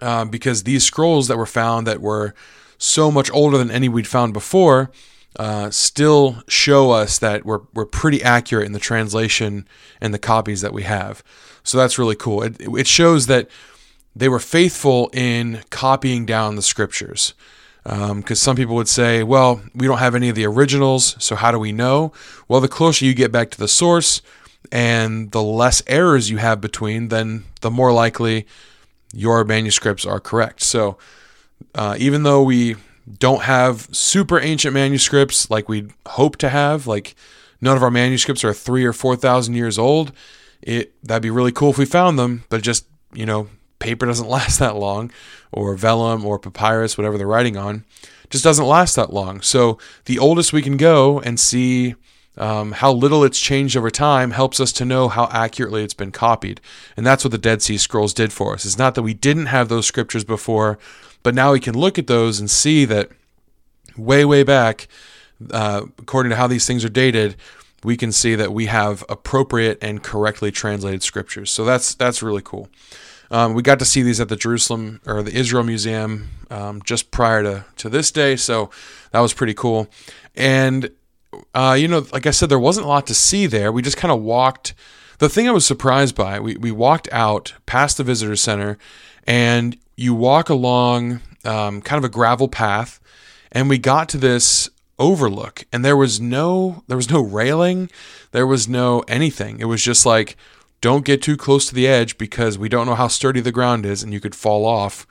uh, because these scrolls that were found that were so much older than any we'd found before uh, still show us that we're, we're pretty accurate in the translation and the copies that we have. So that's really cool. It, it shows that they were faithful in copying down the scriptures. Because um, some people would say, well, we don't have any of the originals, so how do we know? Well, the closer you get back to the source and the less errors you have between, then the more likely your manuscripts are correct. So uh, even though we don't have super ancient manuscripts like we'd hope to have, like none of our manuscripts are three or four thousand years old. It that'd be really cool if we found them, but just you know, paper doesn't last that long, or vellum or papyrus, whatever they're writing on, just doesn't last that long. So the oldest we can go and see um, how little it's changed over time helps us to know how accurately it's been copied. And that's what the Dead Sea Scrolls did for us. It's not that we didn't have those scriptures before, but now we can look at those and see that way, way back, uh, according to how these things are dated, we can see that we have appropriate and correctly translated scriptures. So that's that's really cool. Um, we got to see these at the Jerusalem or the Israel Museum um, just prior to, to this day, so that was pretty cool. And uh, you know, like I said, there wasn't a lot to see there. We just kind of walked. The thing I was surprised by, we, we walked out past the visitor center, and you walk along um, kind of a gravel path, and we got to this overlook, and there was no there was no railing, there was no anything. It was just like, don't get too close to the edge because we don't know how sturdy the ground is, and you could fall off.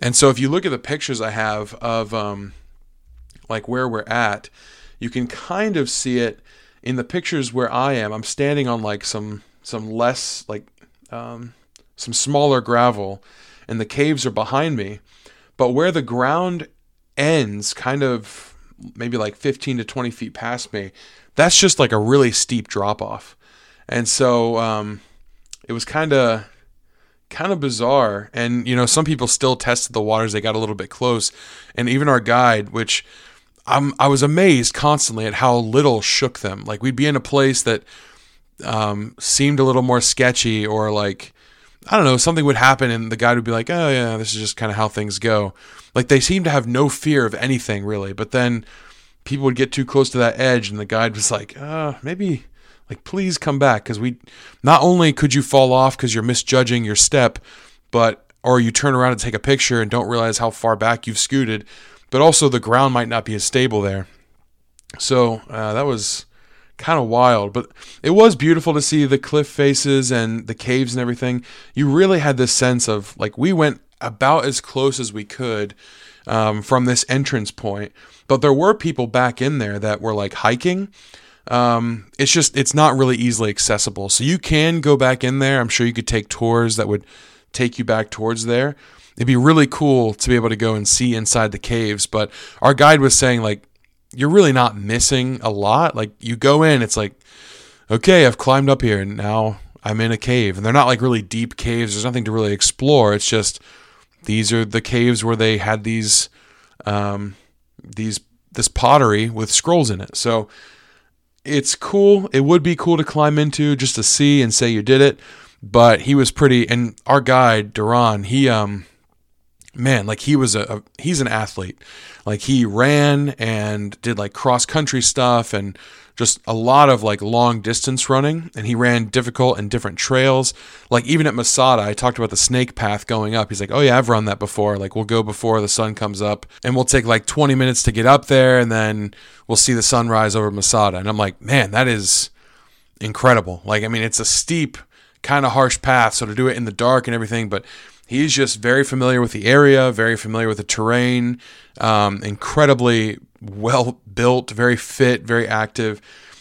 And so, if you look at the pictures I have of um, like where we're at you can kind of see it in the pictures where I am. I'm standing on like some some less like um, some smaller gravel, and the caves are behind me. But where the ground ends, kind of maybe like 15 to 20 feet past me, that's just like a really steep drop off. And so um, it was kind of kind of bizarre. And you know, some people still tested the waters; they got a little bit close, and even our guide, which I'm I was amazed constantly at how little shook them. Like we'd be in a place that um, seemed a little more sketchy, or like I don't know, something would happen, and the guide would be like, "Oh yeah, this is just kind of how things go." Like they seemed to have no fear of anything really. But then people would get too close to that edge, and the guide was like, "Uh, maybe." Like, please come back because we not only could you fall off because you're misjudging your step, but or you turn around and take a picture and don't realize how far back you've scooted but also the ground might not be as stable there. So uh, that was kind of wild, but it was beautiful to see the cliff faces and the caves and everything. You really had this sense of like we went about as close as we could um, from this entrance point, but there were people back in there that were like hiking. Um, it's just it's not really easily accessible, so you can go back in there. I'm sure you could take tours that would take you back towards there it'd be really cool to be able to go and see inside the caves. But our guide was saying like you're really not missing a lot. Like you go in, it's like, okay, I've climbed up here and now I'm in a cave. And they're not like really deep caves. There's nothing to really explore. It's just these are the caves where they had these um, these this pottery with scrolls in it. So it's cool. It would be cool to climb into just to see and say you did it. But he was pretty and our guide, Duran, he um man, like he was a, a, he's an athlete. Like he ran and did like cross country stuff and just a lot of like long distance running and he ran difficult and different trails. Like even at Masada, I talked about the snake path going up. He's like, "Oh yeah, I've run that before. Like we'll go before the sun comes up and we'll take like 20 minutes to get up there and then we'll see the sunrise over Masada." And I'm like, "Man, that is incredible." Like I mean, it's a steep kind of harsh path, so to do it in the dark and everything, but he's just very familiar with the area, very familiar with the terrain, um, incredibly well built, very fit, very active.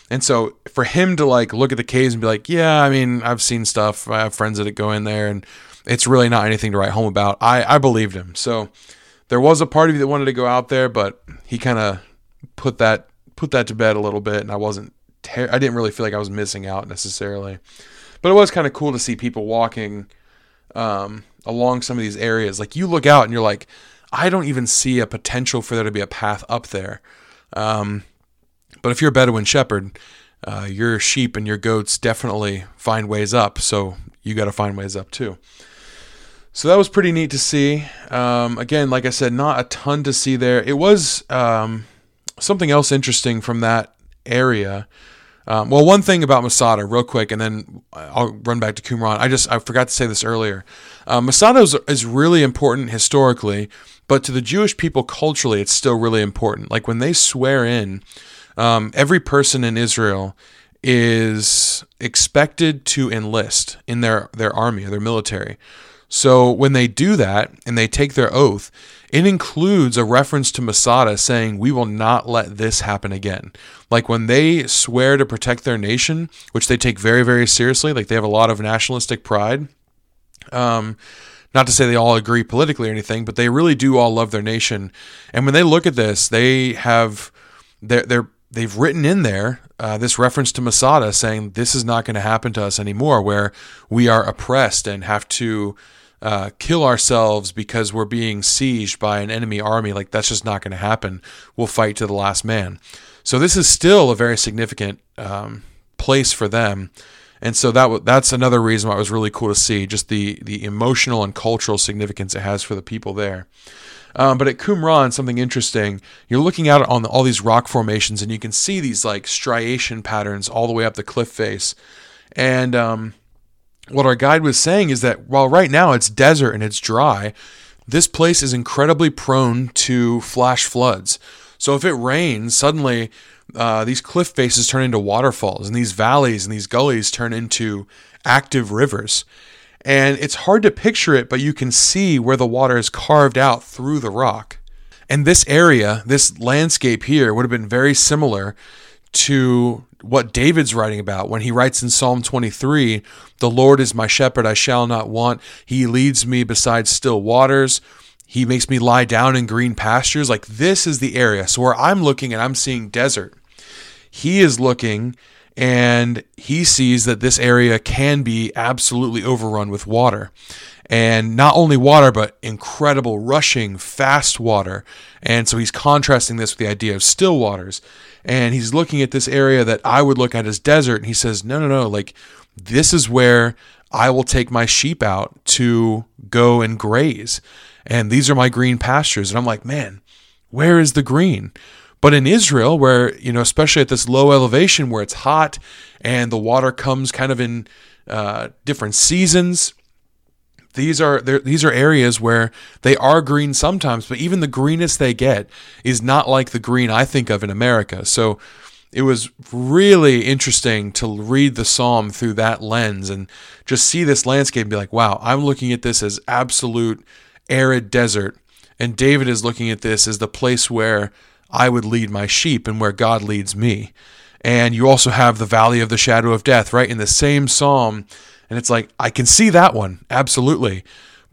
And so for him to like look at the caves and be like, yeah, I mean, I've seen stuff. I have friends that go in there and it's really not anything to write home about. I, I believed him. So there was a part of me that wanted to go out there, but he kind of put that put that to bed a little bit and I wasn't ter- I didn't really feel like I was missing out necessarily. But it was kind of cool to see people walking um, along some of these areas. Like you look out and you're like, I don't even see a potential for there to be a path up there. Um, but if you're a Bedouin shepherd, uh, your sheep and your goats definitely find ways up. So you got to find ways up too. So that was pretty neat to see. Um, again, like I said, not a ton to see there. It was um, something else interesting from that area um, well, one thing about Masada, real quick, and then I'll run back to Qumran. I just I forgot to say this earlier. Uh, Masada is, is really important historically, but to the Jewish people culturally, it's still really important. Like when they swear in, um, every person in Israel is expected to enlist in their, their army or their military. So when they do that and they take their oath, it includes a reference to Masada saying, We will not let this happen again. Like when they swear to protect their nation, which they take very, very seriously, like they have a lot of nationalistic pride. Um, not to say they all agree politically or anything, but they really do all love their nation. And when they look at this, they have they're, they're they've written in there uh, this reference to Masada saying this is not going to happen to us anymore, where we are oppressed and have to uh, kill ourselves because we're being sieged by an enemy army. Like that's just not going to happen. We'll fight to the last man. So this is still a very significant um, place for them. And so that that's another reason why it was really cool to see just the the emotional and cultural significance it has for the people there. Um, but at Qumran, something interesting, you're looking out on all these rock formations and you can see these like striation patterns all the way up the cliff face. And um, what our guide was saying is that while right now it's desert and it's dry, this place is incredibly prone to flash floods. So if it rains, suddenly uh, these cliff faces turn into waterfalls, and these valleys and these gullies turn into active rivers. And it's hard to picture it, but you can see where the water is carved out through the rock. And this area, this landscape here, would have been very similar to what David's writing about when he writes in Psalm 23 The Lord is my shepherd, I shall not want. He leads me beside still waters. He makes me lie down in green pastures. Like this is the area. So where I'm looking and I'm seeing desert, he is looking and he sees that this area can be absolutely overrun with water. And not only water, but incredible rushing, fast water. And so he's contrasting this with the idea of still waters. And he's looking at this area that I would look at as desert. And he says, no, no, no, like this is where I will take my sheep out to go and graze. And these are my green pastures. And I'm like, man, where is the green? But in Israel, where, you know, especially at this low elevation where it's hot and the water comes kind of in uh, different seasons, these are these are areas where they are green sometimes, but even the greenest they get is not like the green I think of in America. So it was really interesting to read the psalm through that lens and just see this landscape and be like, wow, I'm looking at this as absolute arid desert. And David is looking at this as the place where I would lead my sheep and where God leads me. And you also have the valley of the shadow of death, right? In the same psalm. And it's like, I can see that one, absolutely.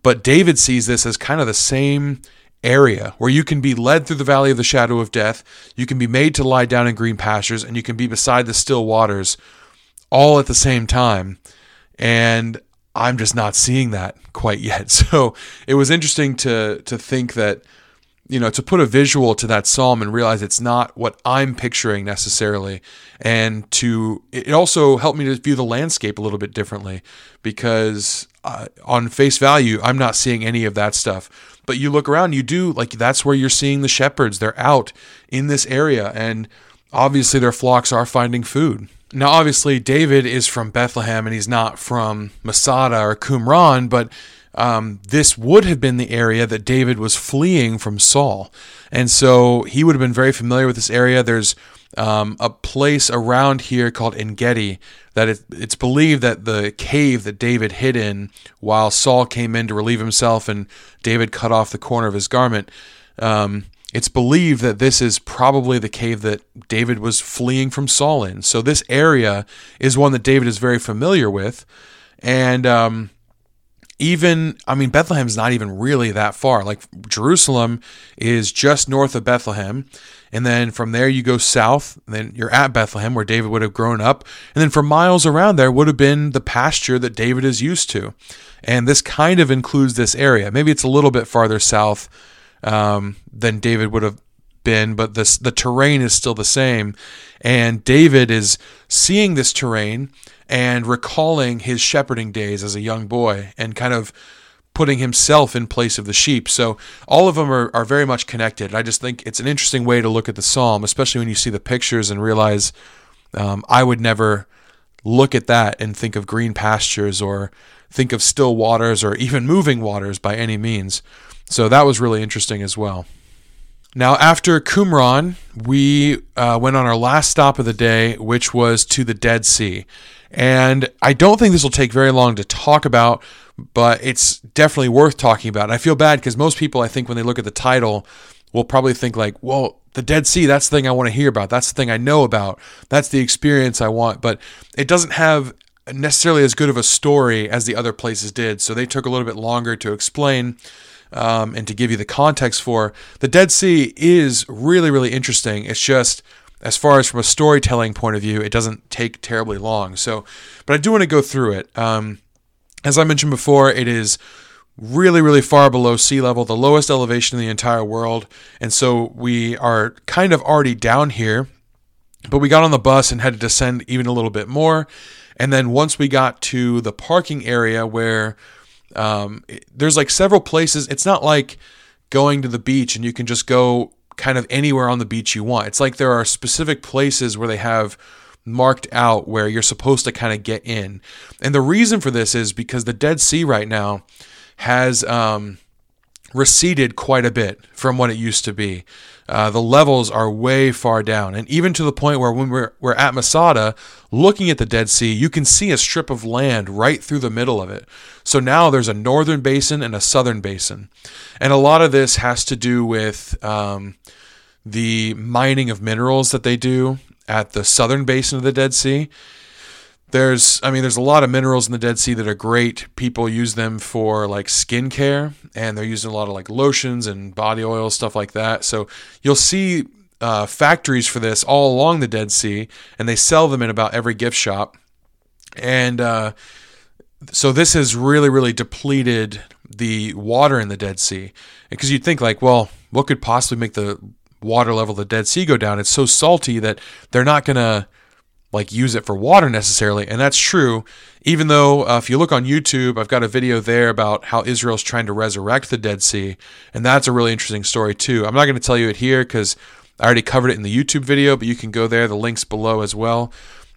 But David sees this as kind of the same area where you can be led through the valley of the shadow of death, you can be made to lie down in green pastures, and you can be beside the still waters all at the same time. And I'm just not seeing that quite yet. So it was interesting to to think that you know, to put a visual to that psalm and realize it's not what I'm picturing necessarily. And to, it also helped me to view the landscape a little bit differently because uh, on face value, I'm not seeing any of that stuff. But you look around, you do, like, that's where you're seeing the shepherds. They're out in this area, and obviously their flocks are finding food. Now, obviously, David is from Bethlehem and he's not from Masada or Qumran, but um, this would have been the area that David was fleeing from Saul. And so he would have been very familiar with this area. There's um, a place around here called Engedi that it, it's believed that the cave that David hid in while Saul came in to relieve himself and David cut off the corner of his garment. Um, it's believed that this is probably the cave that David was fleeing from Saul in. So this area is one that David is very familiar with. And um, even I mean Bethlehem's not even really that far. Like Jerusalem is just north of Bethlehem, and then from there you go south, then you're at Bethlehem where David would have grown up, and then for miles around there would have been the pasture that David is used to. And this kind of includes this area. Maybe it's a little bit farther south um, than David would have been, but this the terrain is still the same. And David is seeing this terrain and recalling his shepherding days as a young boy and kind of putting himself in place of the sheep. So all of them are, are very much connected. I just think it's an interesting way to look at the psalm, especially when you see the pictures and realize um, I would never look at that and think of green pastures or think of still waters or even moving waters by any means. So that was really interesting as well. Now, after Qumran, we uh, went on our last stop of the day, which was to the Dead Sea. And I don't think this will take very long to talk about, but it's definitely worth talking about. And I feel bad because most people, I think, when they look at the title, will probably think, like, well, the Dead Sea, that's the thing I want to hear about. That's the thing I know about. That's the experience I want. But it doesn't have necessarily as good of a story as the other places did. So they took a little bit longer to explain um, and to give you the context for. The Dead Sea is really, really interesting. It's just, as far as from a storytelling point of view, it doesn't take terribly long. So, but I do want to go through it. Um, as I mentioned before, it is really, really far below sea level, the lowest elevation in the entire world. And so we are kind of already down here, but we got on the bus and had to descend even a little bit more. And then once we got to the parking area where um, there's like several places. It's not like going to the beach and you can just go kind of anywhere on the beach you want. It's like there are specific places where they have marked out where you're supposed to kind of get in. And the reason for this is because the Dead Sea right now has um, receded quite a bit from what it used to be. Uh, the levels are way far down. And even to the point where when we're, we're at Masada, looking at the Dead Sea, you can see a strip of land right through the middle of it. So now there's a northern basin and a southern basin. And a lot of this has to do with um, the mining of minerals that they do at the southern basin of the Dead Sea. There's, I mean, there's a lot of minerals in the Dead Sea that are great. People use them for like skincare, and they're using a lot of like lotions and body oil, stuff like that. So you'll see uh, factories for this all along the Dead Sea, and they sell them in about every gift shop. And uh, so this has really, really depleted the water in the Dead Sea. Because you'd think, like, well, what could possibly make the water level of the Dead Sea go down? It's so salty that they're not going to like use it for water necessarily, and that's true. Even though uh, if you look on YouTube, I've got a video there about how Israel's trying to resurrect the Dead Sea, and that's a really interesting story too. I'm not going to tell you it here because I already covered it in the YouTube video, but you can go there. The links below as well,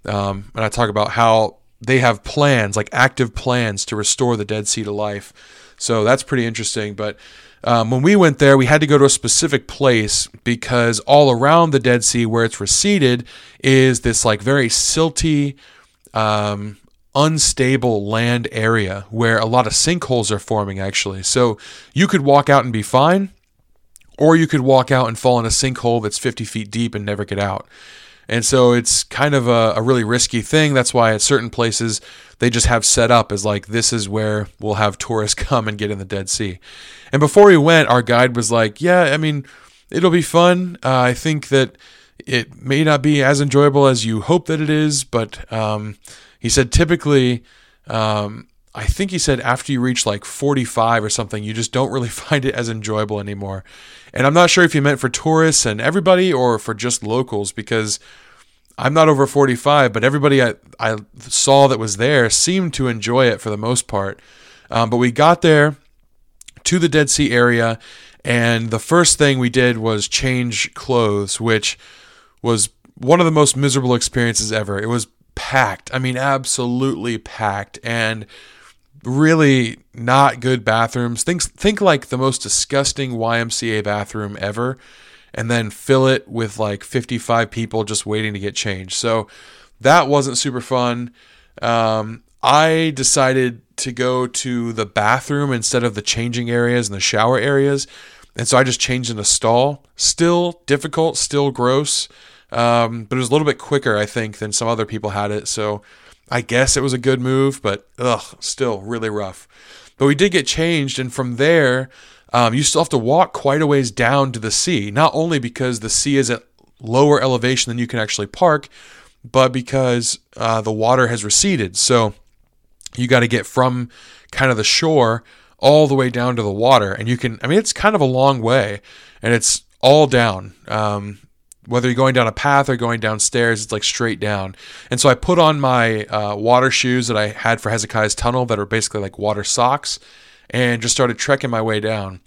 um, and I talk about how they have plans, like active plans, to restore the Dead Sea to life. So that's pretty interesting, but. Um, when we went there, we had to go to a specific place because all around the Dead Sea, where it's receded, is this like very silty, um, unstable land area where a lot of sinkholes are forming actually. So you could walk out and be fine, or you could walk out and fall in a sinkhole that's 50 feet deep and never get out. And so it's kind of a, a, really risky thing. That's why at certain places they just have set up as like this is where we'll have tourists come and get in the Dead Sea. And before we went, our guide was like, "Yeah, I mean, it'll be fun. Uh, I think that it may not be as enjoyable as you hope that it is, but um, he said typically." Um, I think he said after you reach like 45 or something, you just don't really find it as enjoyable anymore. And I'm not sure if he meant for tourists and everybody or for just locals because I'm not over 45, but everybody I, I saw that was there seemed to enjoy it for the most part. Um, but we got there to the Dead Sea area, and the first thing we did was change clothes, which was one of the most miserable experiences ever. It was packed. I mean, absolutely packed. And really not good bathrooms. Think think like the most disgusting YMCA bathroom ever and then fill it with like 55 people just waiting to get changed. So that wasn't super fun. Um, I decided to go to the bathroom instead of the changing areas and the shower areas. And so I just changed in a stall. Still difficult, still gross, um, but it was a little bit quicker, I think, than some other people had it. So I guess it was a good move, but ugh, still really rough. But we did get changed, and from there, um, you still have to walk quite a ways down to the sea. Not only because the sea is at lower elevation than you can actually park, but because uh, the water has receded. So you got to get from kind of the shore all the way down to the water, and you can. I mean, it's kind of a long way, and it's all down. Um, whether you're going down a path or going downstairs, it's like straight down. And so I put on my uh, water shoes that I had for Hezekiah's tunnel that are basically like water socks and just started trekking my way down.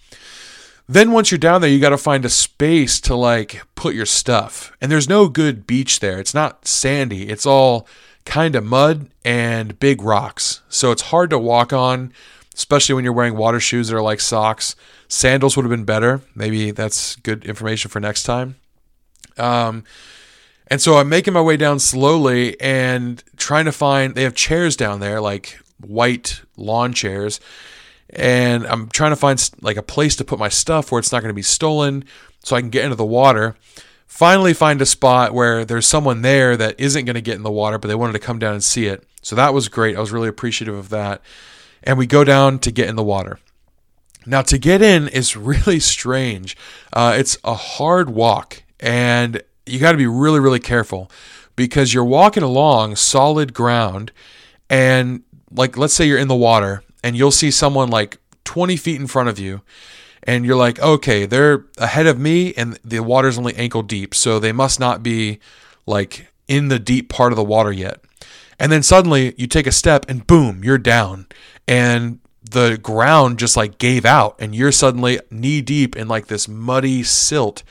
Then once you're down there, you got to find a space to like put your stuff. And there's no good beach there. It's not sandy. It's all kind of mud and big rocks. So it's hard to walk on. especially when you're wearing water shoes that are like socks. Sandals would have been better. Maybe that's good information for next time. Um, and so I'm making my way down slowly and trying to find, they have chairs down there, like white lawn chairs. And I'm trying to find like a place to put my stuff where it's not going to be stolen so I can get into the water. Finally, find a spot where there's someone there that isn't going to get in the water, but they wanted to come down and see it. So that was great. I was really appreciative of that. And we go down to get in the water. Now, to get in is really strange. Uh, it's a hard walk, and you got to be really, really careful because you're walking along solid ground, and like, let's say you're in the water, and you'll see someone like 20 feet in front of you, and you're like, okay, they're ahead of me, and the water's only ankle deep, so they must not be like in the deep part of the water yet. And then suddenly you take a step, and boom, you're down, and the ground just like gave out and you're suddenly knee deep in like this muddy silt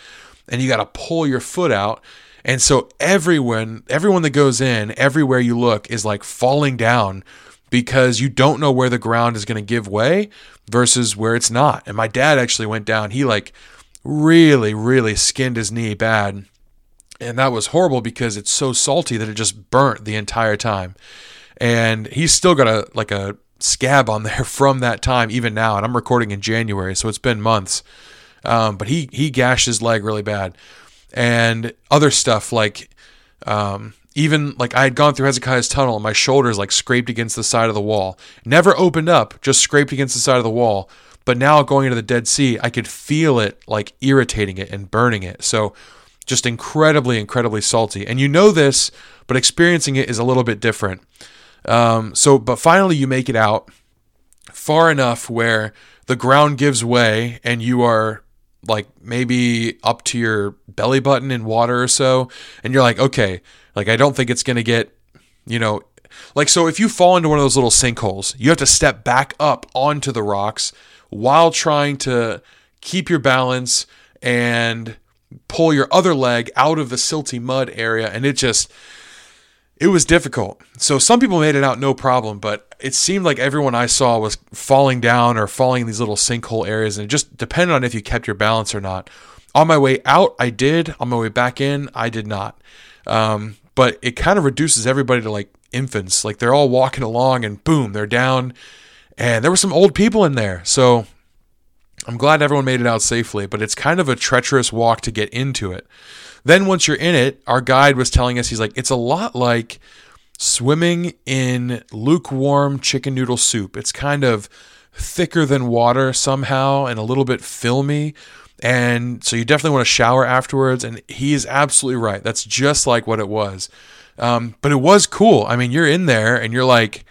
and you got to pull your foot out and so everyone everyone that goes in everywhere you look is like falling down because you don't know where the ground is going to give way versus where it's not and my dad actually went down he like really really skinned his knee bad and that was horrible because it's so salty that it just burnt the entire time and he's still got a like a scab on there from that time, even now. And I'm recording in January, so it's been months. Um, but he he gashed his leg really bad, and other stuff like um, even like I had gone through Hezekiah's tunnel and my shoulders like scraped against the side of the wall. Never opened up, just scraped against the side of the wall. But now going into the Dead Sea, I could feel it like irritating it and burning it. So just incredibly, incredibly salty. And you know this, but experiencing it is a little bit different. Um, so, but finally, you make it out far enough where the ground gives way and you are like maybe up to your belly button in water or so. And you're like, okay, like I don't think it's going to get, you know, like so if you fall into one of those little sinkholes, you have to step back up onto the rocks while trying to keep your balance and pull your other leg out of the silty mud area. And it just, it was difficult. So some people made it out no problem, but it seemed like everyone I saw was falling down or falling in these little sinkhole areas, and it just depended on if you kept your balance or not. On my way out, I did. On my way back in, I did not. Um, but it kind of reduces everybody to like infants. Like they're all walking along, and boom, they're down. And there were some old people in there, so I'm glad everyone made it out safely. But it's kind of a treacherous walk to get into it. Then once you're in it, our guide was telling us he's like it's a lot like swimming in lukewarm chicken noodle soup. It's kind of thicker than water somehow and a little bit filmy. And so you definitely want to shower afterwards. And he is absolutely right. That's just like what it was. Um, but it was cool. I mean, you're in there and you're like,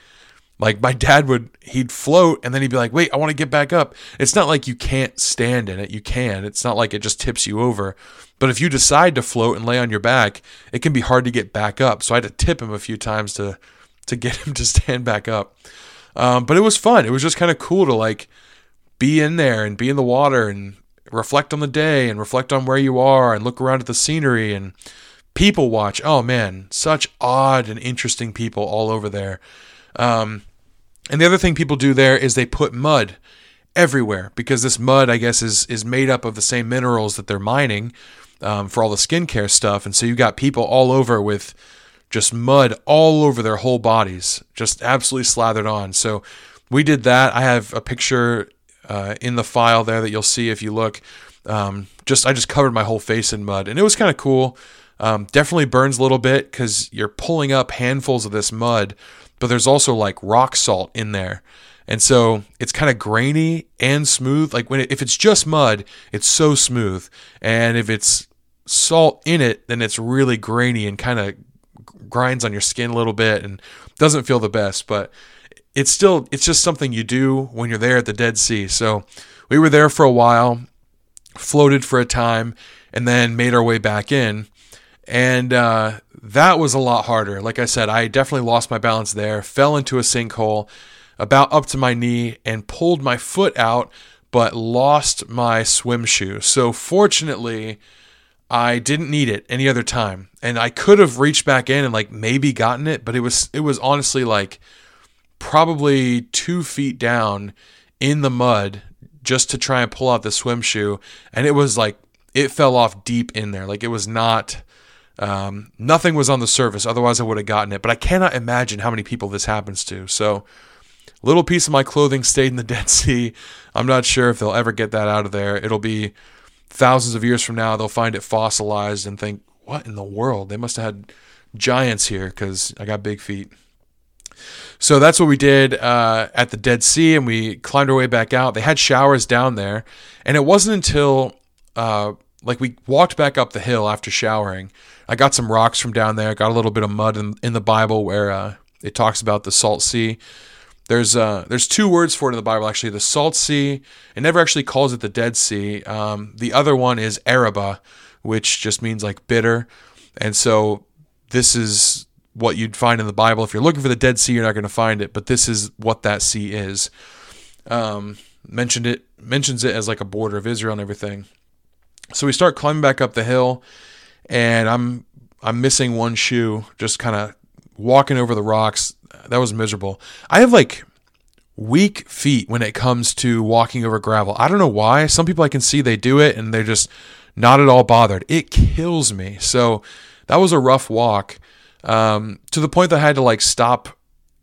like my dad would, he'd float and then he'd be like, wait, I want to get back up. It's not like you can't stand in it. You can. It's not like it just tips you over. But if you decide to float and lay on your back, it can be hard to get back up. So I had to tip him a few times to to get him to stand back up. Um, but it was fun. It was just kind of cool to like be in there and be in the water and reflect on the day and reflect on where you are and look around at the scenery and people watch. Oh man, such odd and interesting people all over there. Um, and the other thing people do there is they put mud everywhere because this mud, I guess, is is made up of the same minerals that they're mining um, for all the skincare stuff. And so you've got people all over with just mud all over their whole bodies, just absolutely slathered on. So we did that. I have a picture uh, in the file there that you'll see if you look. Um, just I just covered my whole face in mud, and it was kind of cool. Um, definitely burns a little bit because you're pulling up handfuls of this mud, but there's also like rock salt in there. And so it's kind of grainy and smooth. Like when it, if it's just mud, it's so smooth. And if it's salt in it, then it's really grainy and kind of grinds on your skin a little bit and doesn't feel the best. But it's still it's just something you do when you're there at the Dead Sea. So we were there for a while, floated for a time, and then made our way back in. And uh, that was a lot harder. Like I said, I definitely lost my balance there, fell into a sinkhole about up to my knee and pulled my foot out, but lost my swim shoe. So fortunately, I didn't need it any other time. And I could have reached back in and like maybe gotten it, but it was it was honestly like probably two feet down in the mud just to try and pull out the swim shoe. And it was like, it fell off deep in there. Like it was not, um, nothing was on the surface. Otherwise, I would have gotten it. But I cannot imagine how many people this happens to. So, little piece of my clothing stayed in the Dead Sea. I'm not sure if they'll ever get that out of there. It'll be thousands of years from now. They'll find it fossilized and think, what in the world? They must have had giants here because I got big feet. So that's what we did uh, at the Dead Sea, and we climbed our way back out. They had showers down there, and it wasn't until uh, like we walked back up the hill after showering. I got some rocks from down there. Got a little bit of mud in, in the Bible where uh, it talks about the Salt Sea. There's uh, there's two words for it in the Bible actually. The Salt Sea. It never actually calls it the Dead Sea. Um, the other one is Arabah, which just means like bitter. And so this is what you'd find in the Bible. If you're looking for the Dead Sea, you're not going to find it, but this is what that sea is. Um, mentioned it mentions it as like a border of Israel and everything. So we start climbing back up the hill, and I'm I'm missing one shoe, just kind of walking over the rocks. That was miserable. I have like weak feet when it comes to walking over gravel. I don't know why. Some people I can see they do it and they're just not at all bothered. It kills me. So that was a rough walk um, to the point that I had to like stop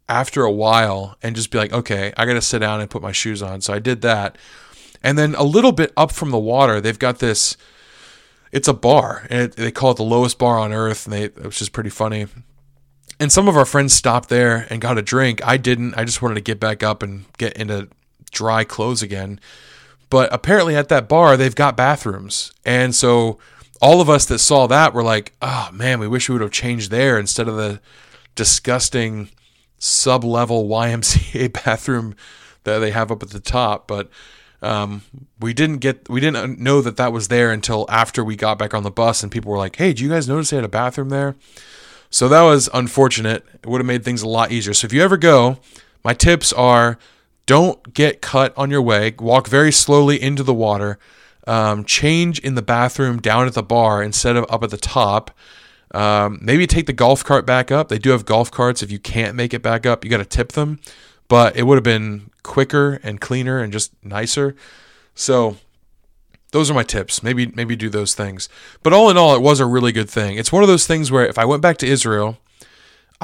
after a while and just be like, okay, I got to sit down and put my shoes on. So I did that. And then a little bit up from the water, they've got this. It's a bar, and it, they call it the lowest bar on earth, and they, which is pretty funny. And some of our friends stopped there and got a drink. I didn't. I just wanted to get back up and get into dry clothes again. But apparently, at that bar, they've got bathrooms, and so all of us that saw that were like, oh man, we wish we would have changed there instead of the disgusting sub level YMCA bathroom that they have up at the top. But um, we didn't get, we didn't know that that was there until after we got back on the bus and people were like, hey, do you guys notice they had a bathroom there? So that was unfortunate. It would have made things a lot easier. So if you ever go, my tips are don't get cut on your way, walk very slowly into the water um, change in the bathroom down at the bar instead of up at the top. Um, maybe take the golf cart back up. They do have golf carts. If you can't make it back up, you got to tip them. But it would have been quicker and cleaner and just nicer. So those are my tips. Maybe maybe do those things. But all in all, it was a really good thing. It's one of those things where if I went back to Israel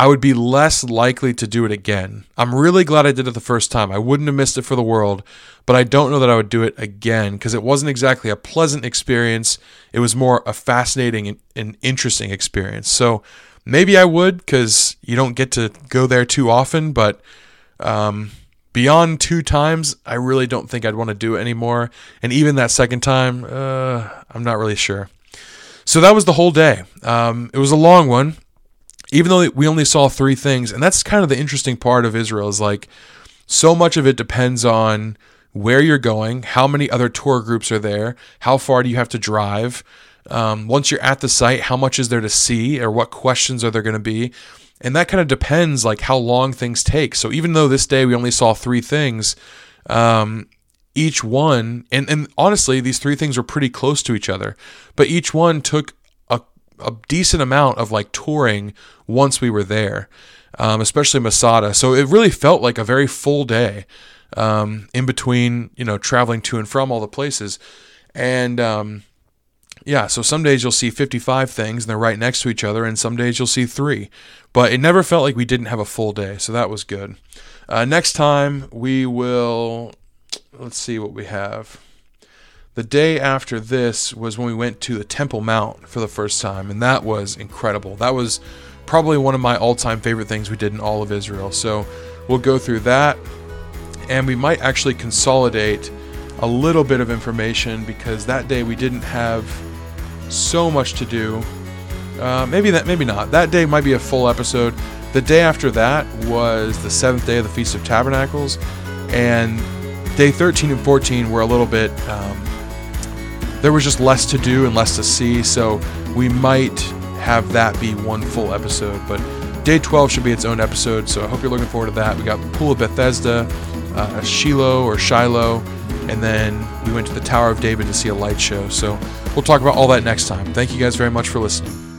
I would be less likely to do it again. I'm really glad I did it the first time. I wouldn't have missed it for the world, but I don't know that I would do it again because it wasn't exactly a pleasant experience. It was more a fascinating and, and interesting experience. So maybe I would because you don't get to go there too often, but um, beyond two times, I really don't think I'd want to do it anymore. And even that second time, uh, I'm not really sure. So that was the whole day. Um, it was a long one even though we only saw three things, and that's kind of the interesting part of Israel is like so much of it depends on where you're going, how many other tour groups are there, how far do you have to drive. Um, once you're at the site, how much is there to see, or what questions are there going to be, and that kind of depends like how long things take. So even though this day we only saw three things, um, each one, and and honestly, these three things were pretty close to each other, but each one took a decent amount of like touring once we were there, um, especially Masada. So it really felt like a very full day um, in between, you know, traveling to and from all the places. And um, yeah, so some days you'll see 55 things and they're right next to each other, and some days you'll see three. But it never felt like we didn't have a full day, so that was good. Uh, next time we will, let's see what we have. The day after this was when we went to the Temple Mount for the first time, and that was incredible. That was probably one of my all time favorite things we did in all of Israel. So we'll go through that, and we might actually consolidate a little bit of information because that day we didn't have so much to do. Uh, maybe that, maybe not. That day might be a full episode. The day after that was the seventh day of the Feast of Tabernacles, and day 13 and 14 were a little bit um, there was just less to do and less to see, so we might have that be one full episode. But day 12 should be its own episode, so I hope you're looking forward to that. We got the Pool of Bethesda, uh, Shiloh or Shiloh, and then we went to the Tower of David to see a light show. So we'll talk about all that next time. Thank you guys very much for listening.